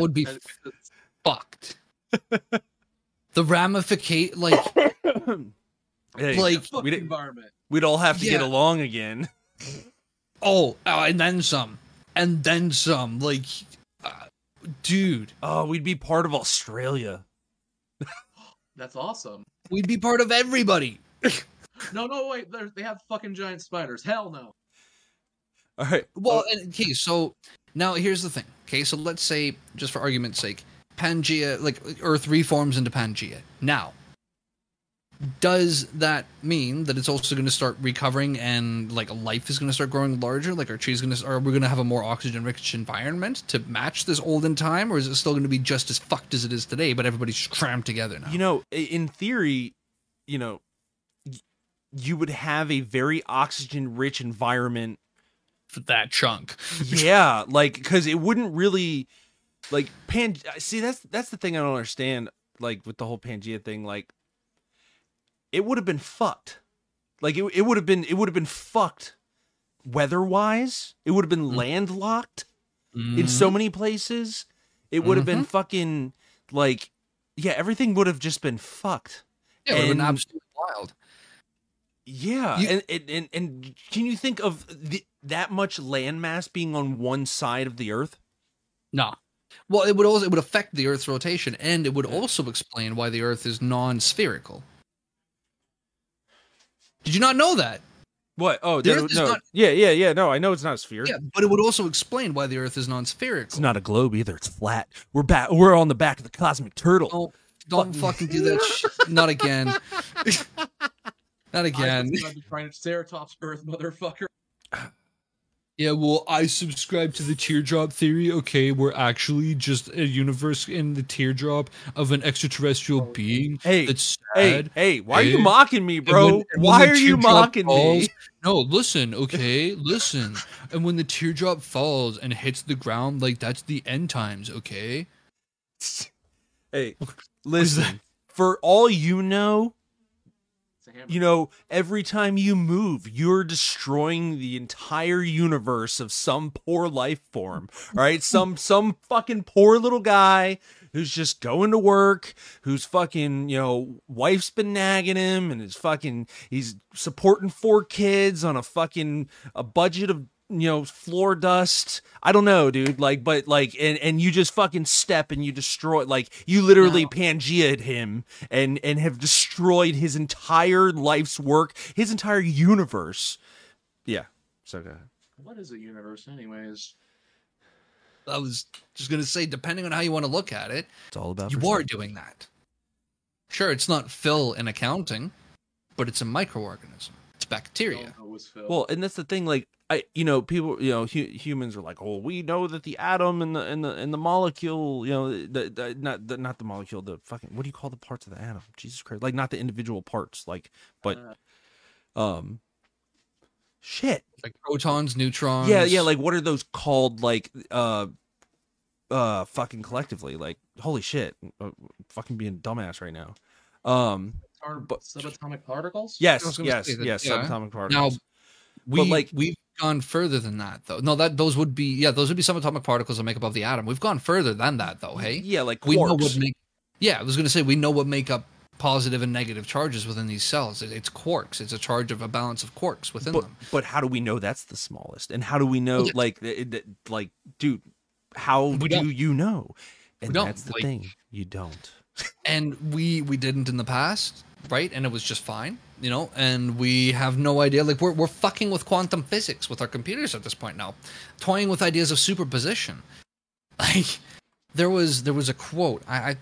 would be f- Fucked. the ramification, like, Hey, Like- fuck we'd, environment. we'd all have to get along again. oh, uh, and then some. And then some. Like, uh, dude, Oh, we'd be part of Australia. That's awesome. we'd be part of everybody. No, no, wait. they're- They have fucking giant spiders. Hell no. All right. Well, and, okay, so now here's the thing. Okay, so let's say, just for argument's sake, Pangea, like Earth reforms into Pangea. Now, does that mean that it's also going to start recovering and like life is going to start growing larger? Like our trees going to, are we going to have a more oxygen rich environment to match this olden time, or is it still going to be just as fucked as it is today, but everybody's crammed together now? You know, in theory, you know, y- you would have a very oxygen rich environment. For that chunk. Yeah, like because it wouldn't really like pan. See, that's that's the thing I don't understand. Like with the whole Pangea thing, like it would have been fucked. Like it, it would have been it would have been fucked weather wise. It would have been Mhm. landlocked. in Mm-hmm. so many places. It would have been fucking like yeah, everything would have just been fucked. Yeah, it would have been absolutely wild. Yeah, You- and, and and and can you think of the, that much landmass being on one side of the Earth? No. Well, it would also it would affect the Earth's rotation, and it would also explain why the Earth is non-spherical. Did you not know that? What? Oh, The no, Earth is no. not- yeah, yeah, yeah. No, I know it's not a sphere. Yeah, but it would also explain why the Earth is non-spherical. It's not a globe either. It's flat. We're back. We're on the back of the cosmic turtle. Don't, don't fucking do that. Sh- not again. not again. I'm just trying to Ceratops Earth, motherfucker. Yeah, well, I subscribe to the teardrop theory. Okay, we're actually just a universe in the teardrop of an extraterrestrial oh, being Hey, that's Hey, sad. hey, why are you eh? mocking me, And bro? when- and why are you mocking falls- me? No, listen, okay, listen. And when the teardrop falls and hits the ground, like that's the end times, okay? Hey, listen. For all you know, It's a hammer. You know, every time you move, you're destroying the entire universe of some poor life form. Right, some some fucking poor little guy who's just going to work, who's fucking, you know, wife's been nagging him and his fucking he's supporting four kids on a fucking a budget of you know floor dust i don't know dude like but like and and you just fucking step and you destroy like you literally No. pangea'd him and and have destroyed his entire life's work his entire universe yeah so go ahead. What is a universe, anyways? I was just gonna say, depending on how you want to look at it, it's all about you are doing that. Sure, it's not Phil in accounting, but it's a microorganism. It's bacteria. Don't know it was Phil. Well, and that's the thing. Like, I, you know, people, you know, hu- humans are like, oh, we know that the atom and the and the and the molecule, you know, the, the not the not the molecule, the fucking what do you call the parts of the atom? Jesus Christ, like not the individual parts, like, but Uh, um, shit. Like protons, neutrons. Yeah, yeah. Like, what are those called? Like, uh, uh, fucking collectively. Like, holy shit, uh, fucking being dumbass right now. Um, are but- subatomic particles? yes, yes, that, yes. yeah. Subatomic now particles. we like- we've gone further than that though. No, that those would be yeah, those would be subatomic particles that make up of the atom. We've gone further than that though. Hey, yeah, like we know what make. Yeah, I was gonna say we know what make up positive and negative charges within these cells. It- It's quarks. It's a charge of a balance of quarks within but them. but how do we know that's the smallest and how do we know Well, like it, it- like dude how We do don't. you know and don't, that's the like- thing you don't and we we didn't in the past right and it was just fine you know and we have no idea like we're, we're fucking with quantum physics with our computers at this point now toying with ideas of superposition like there was there was a quote i i,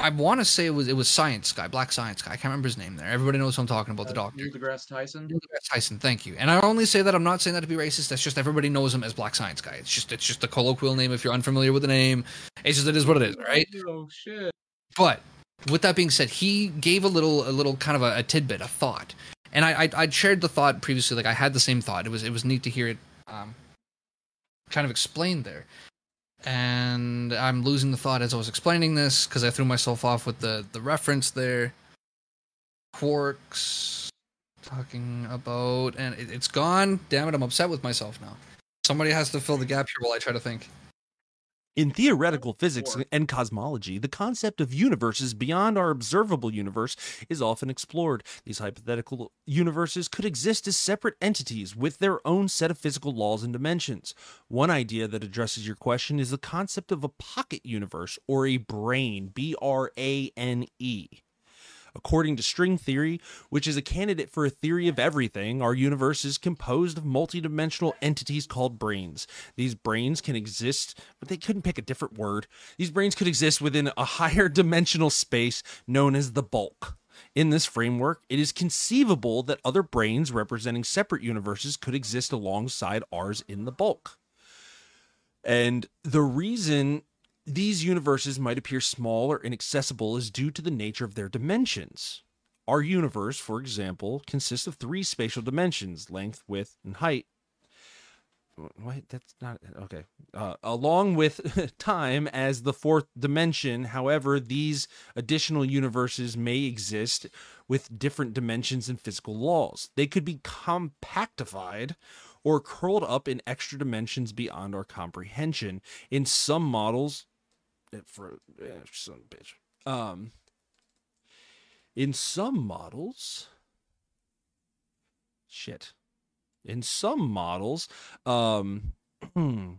I want to say it was it was science guy black science guy i can't remember his name there everybody knows who i'm talking about the Uh, doctor Neil deGrasse Tyson. Neil deGrasse Tyson, thank you. And I only say that I'm not saying that to be racist. That's just everybody knows him as Black Science Guy. It's just it's just a colloquial name if you're unfamiliar with the name. It's just it is what it is, right? Oh shit. But with that being said, he gave a little, a little kind of a, a tidbit, a thought, and I, I, I'd shared the thought previously. Like I had the same thought. It was, it was neat to hear it, um, kind of explained there. And I'm losing the thought as I was explaining this because I threw myself off with the the reference there. Quarks talking about, and it, it's gone. Damn it! I'm upset with myself now. Somebody has to fill the gap here while I try to think. In theoretical physics and cosmology the concept of universes beyond our observable universe is often explored. These hypothetical universes could exist as separate entities with their own set of physical laws and dimensions. One idea that addresses your question is the concept of a pocket universe or a brane b-r-a-n-e According to string theory, which is a candidate for a theory of everything, our universe is composed of multidimensional entities called branes. These branes can exist, but they couldn't pick a different word. These branes could exist within a higher dimensional space known as the bulk. In this framework, it is conceivable that other branes representing separate universes could exist alongside ours in the bulk. And the reason these universes might appear small or inaccessible is due to the nature of their dimensions. Our universe, for example, consists of three spatial dimensions length, width, and height. Wait, that's not okay. Uh, along with time as the fourth dimension, however, these additional universes may exist with different dimensions and physical laws. They could be compactified or curled up in extra dimensions beyond our comprehension. In some models, for eh, son of bitch. Um, in some models, shit. In some models, um, in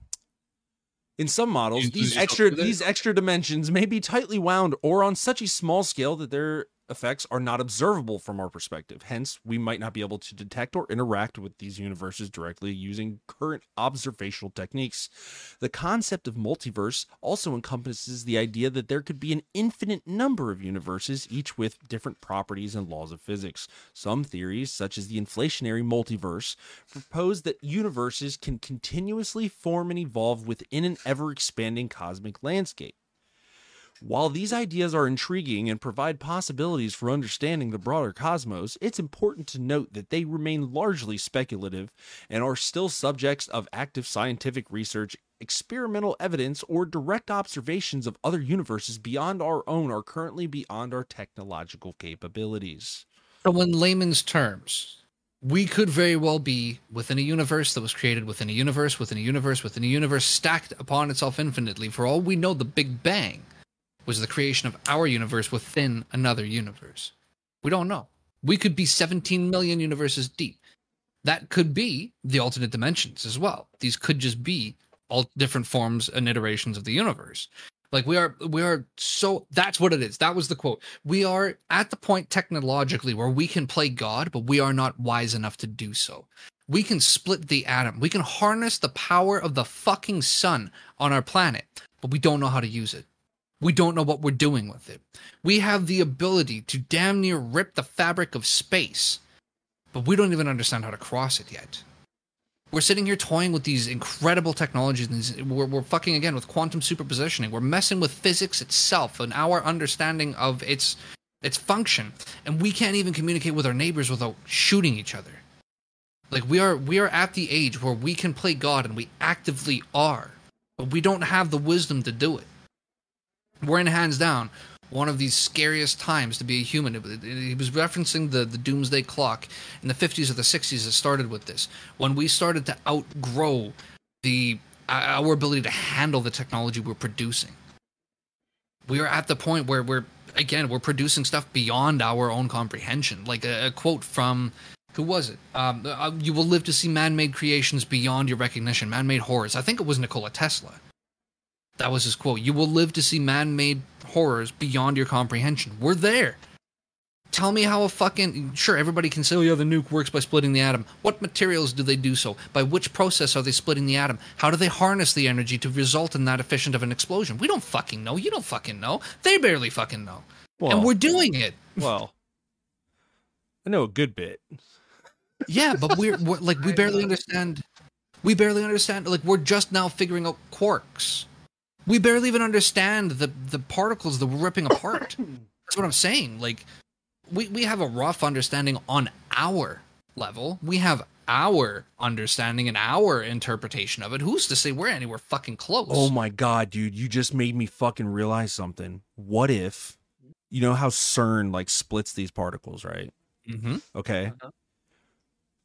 some models, these extra these extra dimensions may be tightly wound or on such a small scale that their effects are not observable from our perspective. Hence, we might not be able to detect or interact with these universes directly using current observational techniques. The concept of multiverse also encompasses the idea that there could be an infinite number of universes, each with different properties and laws of physics. Some theories, such as the inflationary multiverse, propose that universes can continuously form and evolve within an ever expanding cosmic landscape. While these ideas are intriguing and provide possibilities for understanding the broader cosmos, it's important to note that they remain largely speculative and are still subjects of active scientific research, experimental evidence, or direct observations of other universes beyond our own are currently beyond our technological capabilities. So, in layman's terms, we could very well be within a universe that was created within a universe, within a universe, within a universe, stacked upon itself infinitely. For all we know, the Big Bang was the creation of our universe within another universe. We don't know. We could be 17 million universes deep. That could be the alternate dimensions as well. These could just be all different forms and iterations of the universe. Like we are, we are so. That's what it is. That was the quote. We are at the point technologically where we can play God, but we are not wise enough to do so. We can split the atom. We can harness the power of the fucking sun on our planet, but we don't know how to use it. We don't know what we're doing with it. We have the ability to damn near rip the fabric of space, but we don't even understand how to cross it yet. We're sitting here toying with these incredible technologies. We're, we're fucking again with quantum superpositioning. We're messing with physics itself and our understanding of its its function, and we can't even communicate with our neighbors without shooting each other. Like we are we are at the age where we can play God, and we actively are, but we don't have the wisdom to do it. We're in hands down one of these scariest times to be a human. He was referencing the, the doomsday clock in the 50s or the 60s that started with this. When we started to outgrow the our ability to handle the technology we're producing. We are at the point where we're again we're producing stuff beyond our own comprehension. Like a, a quote from who was it? Um, uh, you will live to see man-made creations beyond your recognition, man-made horrors. I think it was Nikola Tesla. That was his quote. You will live to see man made horrors beyond your comprehension. We're there. Tell me how a fucking. Sure, everybody can say, oh, yeah, the nuke works by splitting the atom. What materials do they do so? By which process are they splitting the atom? How do they harness the energy to result in that efficient of an explosion? We don't fucking know. You don't fucking know. They barely fucking know. Well, and we're doing it. well, I know a good bit. Yeah, but we're, we're like, we barely understand. We barely understand. Like, we're just now figuring out quarks. We barely even understand the the particles that we're ripping apart. That's what I'm saying. Like, we we have a rough understanding on our level. We have our understanding and our interpretation of it. Who's to say we're anywhere fucking close? Oh my god, dude, you just made me fucking realize something. What if you know how CERN like splits these particles, right? hmm Okay. Uh-huh.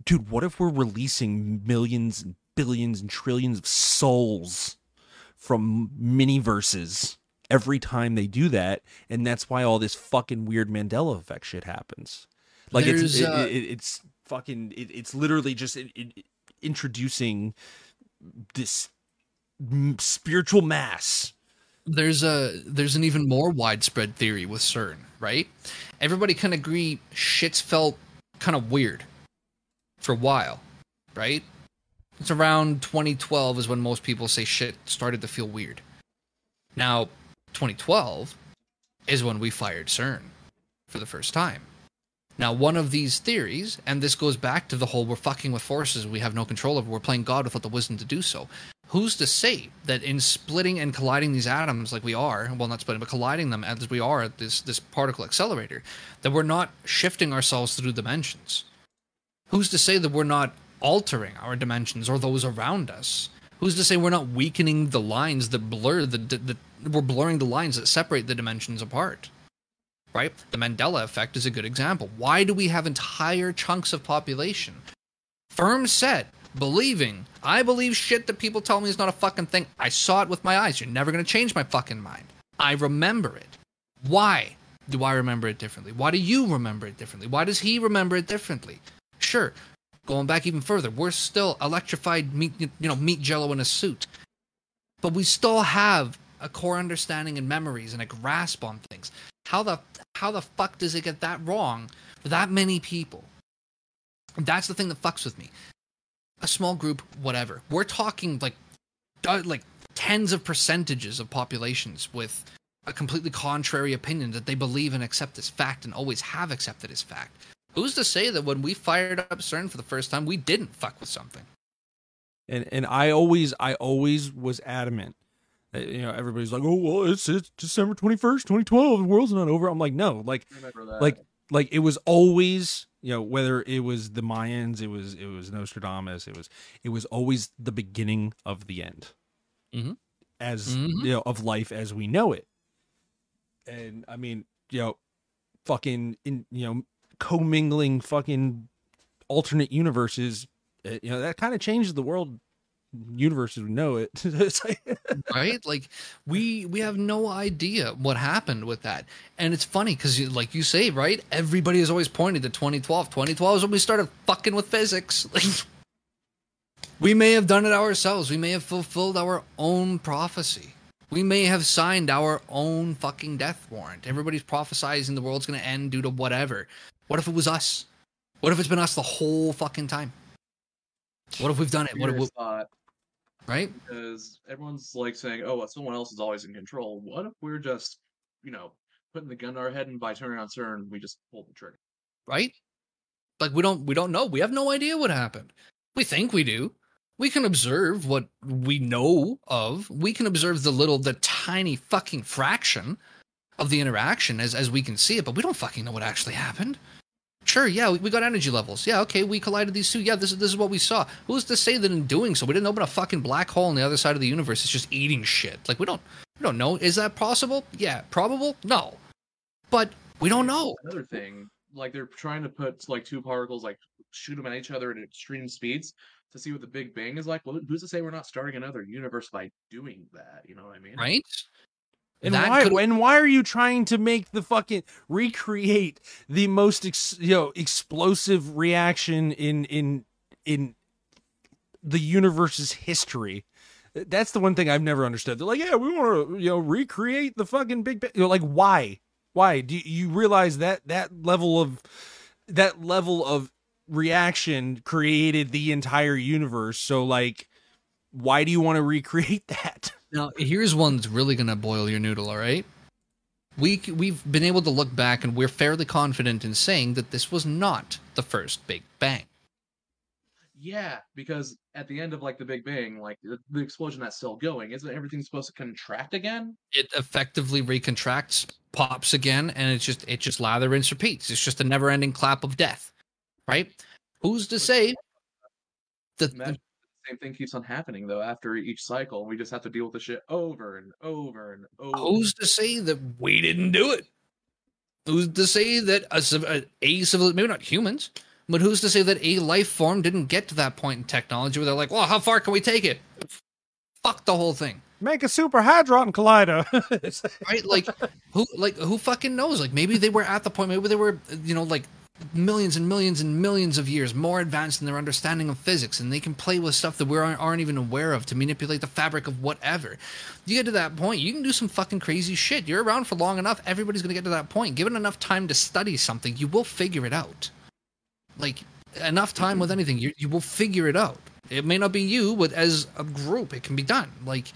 Dude, what if we're releasing millions and billions and trillions of souls from mini verses every time they do that, and that's why all this fucking weird Mandela effect shit happens. Like it's it, uh, it- it's fucking it, it's literally just introducing this m- spiritual mass. there's a there's an even more widespread theory with CERN, right? Everybody can agree shit's felt kind of weird for a while, right? It's around 2012 is when most people say shit started to feel weird. Now, 2012 is when we fired CERN. for the first time. Now, one of these theories, and this goes back to the whole we're fucking with forces we have no control over, we're playing God without the wisdom to do so. Who's to say that in splitting and colliding these atoms like we are, well, not splitting, but colliding them as we are at this, this particle accelerator, that we're not shifting ourselves through dimensions? Who's to say that we're not altering our dimensions or those around us? Who's to say we're not weakening the lines that blur the, the, the we're blurring the lines that separate the dimensions apart? right? The Mandela effect is a good example. Why do we have entire chunks of population firm set believing I believe shit that people tell me is not a fucking thing. I saw it with my eyes. You're never going to change my fucking mind. I remember it. Why do I remember it differently? Why do you remember it differently? Why does he remember it differently? Sure, going back even further, we're still electrified meat, you know, meat jello in a suit. But we still have a core understanding and memories and a grasp on things. How the how the fuck does it get that wrong for that many people? That's the thing that fucks with me. A small group, whatever. We're talking like uh, like tens of percentages of populations with a completely contrary opinion that they believe and accept as fact and always have accepted as fact. Who's to say that when we fired up CERN for the first time, we didn't fuck with something? And and I always I always was adamant uh, you know everybody's like oh well it's it's december 21st 2012 the world's not over i'm like no like like like it was always you know whether it was the mayans it was it was nostradamus it was it was always the beginning of the end mm-hmm. as mm-hmm. you know of life as we know it and i mean you know fucking in you know commingling fucking alternate universes uh, you know that kind of changes the world universe as we know it. Right? Like we we have no idea what happened with that. And it's funny because like you say right? Everybody has always pointed to 2012 2012 is when we started fucking with physics. Like we may have done it ourselves. We may have fulfilled our own prophecy. We may have signed our own fucking death warrant. Everybody's prophesizing the world's going to end due to whatever what if it was us what if it's been us the whole fucking time what if we've done it? What if we, thought right? Because everyone's like saying, "Oh, someone else is always in control." What if we're just, you know, putting the gun to our head, and by turning on CERN, we just pull the trigger? Right? Like we don't we don't know. We have no idea what happened. We think we do. We can observe what we know of. We can observe the little, the tiny fucking fraction of the interaction as as we can see it, but we don't fucking know what actually happened. Sure, yeah, we, we got energy levels. Yeah, okay, we collided these two. Yeah, this is this is what we saw. Who's to say that in doing so, we didn't open a fucking black hole on the other side of the universe? It's just eating shit. Like we don't we don't know. Is that possible? Yeah, probable. No, but we don't know. Another thing, like they're trying to put like two particles, like shoot them at each other at extreme speeds to see what the Big Bang is like. Well, who's to say we're not starting another universe by doing that? You know what I mean? Right. And why? Could... And why are you trying to make the fucking recreate the most ex, you know explosive reaction in in in the universe's history? That's the one thing I've never understood. They're like, yeah, we want to you know recreate the fucking Big Bang. You're like, why? Why do you realize that that level of that level of reaction created the entire universe? So like, why do you want to recreate that? Now, here's one that's really going to boil your noodle, all right? We, we've been able to look back and we're fairly confident in saying that this was not the first Big Bang. Yeah, because at the end of like the Big Bang, like the, the explosion that's still going, isn't everything supposed to contract again? It effectively recontracts, pops again, and it's just it just lather rinse repeats. It's just a never ending clap of death, right? Who's to say that the, same thing keeps on happening though after each cycle. We just have to deal with the shit over and over and over. Who's to say that we didn't do it? Who's to say that a, a civil, maybe not humans, but who's to say that a life form didn't get to that point in technology where they're like, well, how far can we take it? Fuck the whole thing. Make a super hadron collider, right? Like who, like who fucking knows? Like maybe they were at the point. Maybe they were, you know, like millions and millions and millions of years more advanced in their understanding of physics and they can play with stuff that we aren't, aren't even aware of to manipulate the fabric of whatever. You get to that point you can do some fucking crazy shit. You're around for long enough everybody's going to get to that point. Given enough time to study something you will figure it out. Like enough time with anything you, you will figure it out. It may not be you but as a group it can be done. Like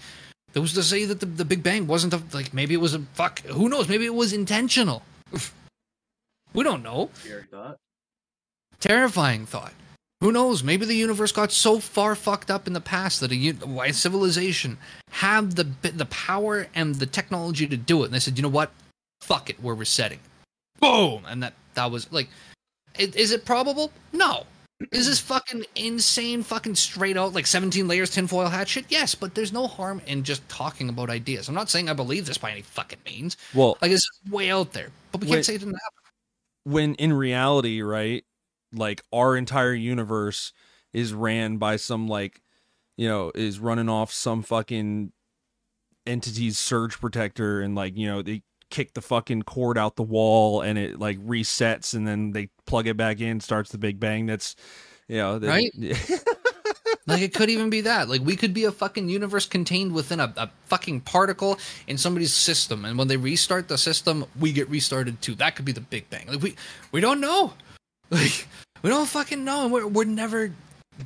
was to say that the, the big bang wasn't a, like maybe it was a fuck who knows maybe it was intentional We don't know. Scary thought. Terrifying thought. Who knows? Maybe the universe got so far fucked up in the past that a, un- a civilization had the the power and the technology to do it, and they said, "You know what? Fuck it, we're resetting." Boom, and that that was like, i- is it probable? No. Is this fucking insane, fucking straight out like 17 layers tinfoil hat shit? Yes, but there's no harm in just talking about ideas. I'm not saying I believe this by any fucking means. Well, Like it's way out there, but we Wait. can't say it didn't happen. When in reality, right? Like our entire universe is ran by some like, you know, is running off some fucking entity's surge protector, and like you know they kick the fucking cord out the wall and it like resets, and then they plug it back in, starts the Big Bang. That's you know, Right? Like it could even be that. Like we could be a fucking universe contained within a, a fucking particle in somebody's system, and when they restart the system, we get restarted too. That could be the Big Bang. Like we we don't know. Like we don't fucking know, and we're we're never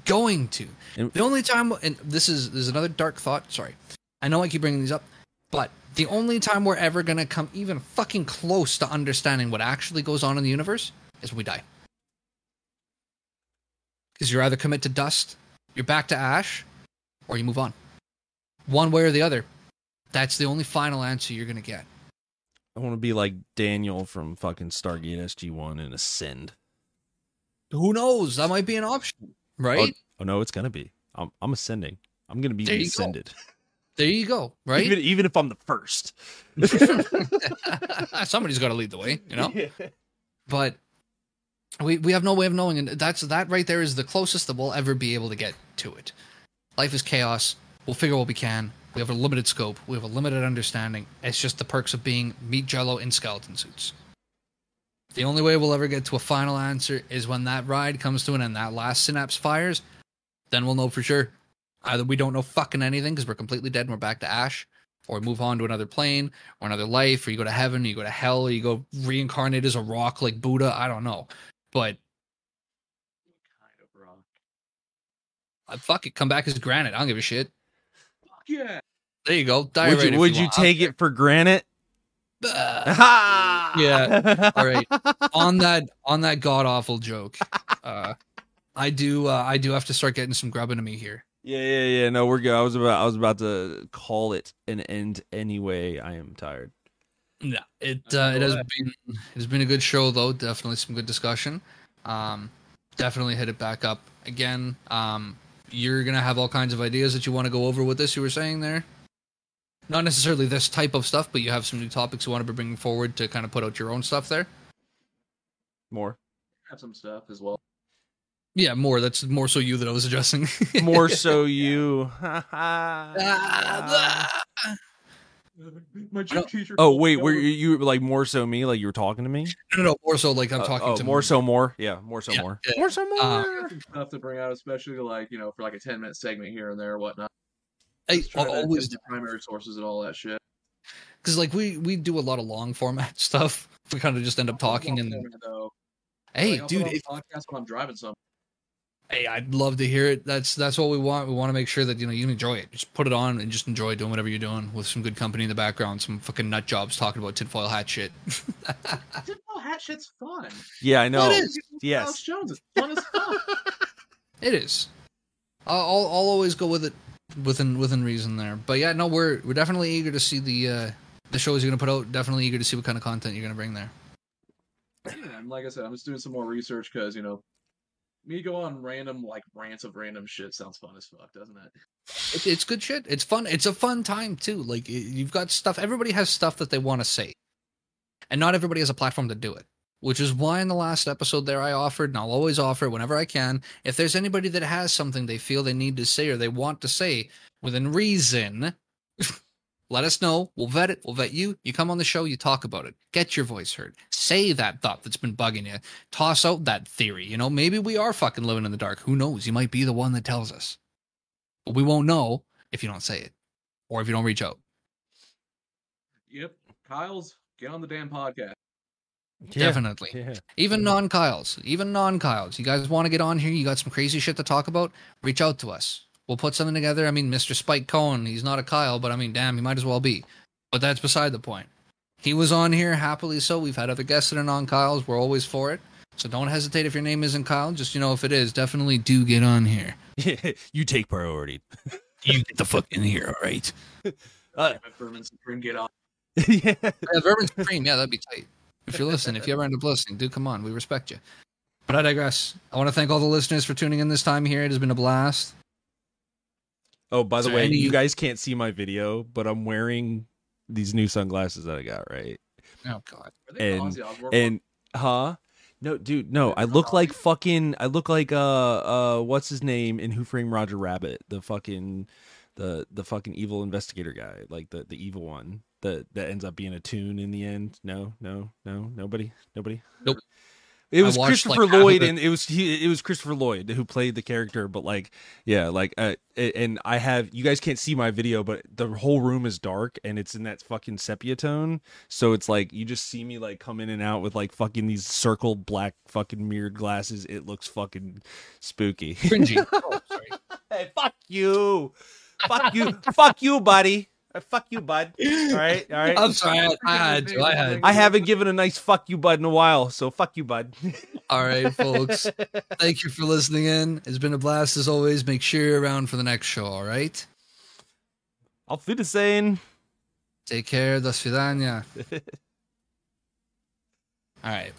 going to. The only time, and this is there's another dark thought. Sorry, I know I keep bringing these up, but the only time we're ever gonna come even fucking close to understanding what actually goes on in the universe is when we die. Because you're either commit to dust, you're back to ash, or you move on. One way or the other. That's the only final answer you're gonna get. I want to be like Daniel from fucking Stargate SG One and ascend. Who knows? That might be an option, right? Oh, oh no, it's gonna be. I'm I'm ascending. I'm gonna be There ascended. There you go, right? Even even if I'm the first. Somebody's got to lead the way, you know. But we we have no way of knowing, and that's that right there is the closest that we'll ever be able to get to it. Life is chaos. We'll figure what we can. We have a limited scope. We have a limited understanding. It's just the perks of being meat jello in skeleton suits. The only way we'll ever get to a final answer is when that ride comes to an end, that last synapse fires. Then we'll know for sure. Either we don't know fucking anything because we're completely dead and we're back to ash, or move on to another plane or another life, or you go to heaven, or you go to hell, or you go reincarnate as a rock like Buddha. I don't know, but Kind of rock. uh, fuck it, come back as granite. I don't give a shit. Fuck yeah. There you go. Die Would you would you want. take it for granted? Yeah. All right. on that on that god awful joke, uh, I do uh, I do have to start getting some grub into me here. Yeah, yeah, yeah. No, we're good. I was about I was about to call it an end anyway. I am tired. No, it Uh, uh, it has been it has been a good show though. Definitely some good discussion. Um, definitely hit it back up again. Um, you're gonna have all kinds of ideas that you want to go over with this. You were saying there, not necessarily this type of stuff, but you have some new topics you want to be bringing forward to kind of put out your own stuff there. More. Have some stuff as well. Yeah, more. That's more so you that I was addressing. More so you. My gym teacher. oh wait, were you, you like more so me? Like you were talking to me? no, no, no, more so like I'm Uh, talking oh, to more so more. Yeah, more so Yeah, more. yeah. More so more. Uh, I got some stuff to bring out, especially like you know for like a ten minute segment here and there, or whatnot. Hey, Just always the primary sources and all that shit. because like we we do a lot of long format stuff. We kind of just end up talking and Long format, though. hey, Like, dude, if, podcast when I'm driving some. Hey, I'd love to hear it. That's that's what we want. We want to make sure that you know you enjoy it. Just put it on and just enjoy doing whatever you're doing with some good company in the background. Some fucking nut jobs talking about tinfoil hat shit. Tinfoil hat shit's fun. yeah, I know. It is. Yes. Alex Jones, it's fun as fuck. It is. I'll, I'll I'll always go with it within within reason there. But yeah, no, we're we're definitely eager to see the uh the shows you're gonna put out. Definitely eager to see what kind of content you're gonna bring there. yeah, and like I said, I'm just doing some more research because you know, me go on random like rants of random shit sounds fun as fuck, doesn't it? It, it's good shit. It's fun. It's a fun time too. Like you've got stuff. Everybody has stuff that they want to say, and not everybody has a platform to do it. Which is why in the last episode there I offered, and I'll always offer whenever I can. If there's anybody that has something they feel they need to say or they want to say within reason, let us know. We'll vet it. We'll vet you. You come on the show. You talk about it. Get your voice heard. Say that thought that's been bugging you. Toss out that theory. You know, maybe we are fucking living in the dark. Who knows? You might be the one that tells us. But we won't know if you don't say it or if you don't reach out. Yep. Kyle's get on the damn podcast. Yeah. Definitely. Yeah. Even non Kyles, even non Kyles. You guys want to get on here? You got some crazy shit to talk about? Reach out to us. We'll put something together. I mean, Mr. Spike Cohen, he's not a Kyle, but I mean, damn, he might as well be. But that's beside the point. He was on here happily so. We've had other guests that are non Kyles. We're always for it. So don't hesitate if your name isn't Kyle. Just you know if it is, definitely do get on here. you take priority. You get the fuck in here, all right? Uh, If Vermin Supreme get on. yeah. Yeah, Vermin Supreme, yeah, that'd be tight. If you're listening, if you ever end up listening, do come on. We respect you. But I digress. I want to thank all the listeners for tuning in this time here. It has been a blast. Oh, by the there way, any- you guys can't see my video, but I'm wearing these new sunglasses that I got, right? Oh god. Are they And- And huh? No, dude, no. I look like fucking I look like uh uh what's his name in Who Framed Roger Rabbit? The fucking the the fucking evil investigator guy, like the the evil one. That that ends up being a tune in the end. No, no, no, nobody. Nobody. Nope. It was watched, Christopher half of Lloyd it. and it was he it was Christopher Lloyd who played the character, but like yeah, like uh, and I have you guys can't see my video, but the whole room is dark and it's in that fucking sepia tone. So it's like you just see me like come in and out with like fucking these circle black fucking mirrored glasses. It looks fucking spooky. Cringy. Oh, sorry. hey, fuck you. Fuck you. fuck you, buddy. Uh, fuck you, bud. All right, all right. I'm sorry. I, I had to. I had to. I haven't given a nice fuck you, bud, in a while. So fuck you, bud. All right, folks. Thank you for listening in. It's been a blast as always. Make sure you're around for the next show, all right? Auf Wiedersehen. Take care. Svidania. All right.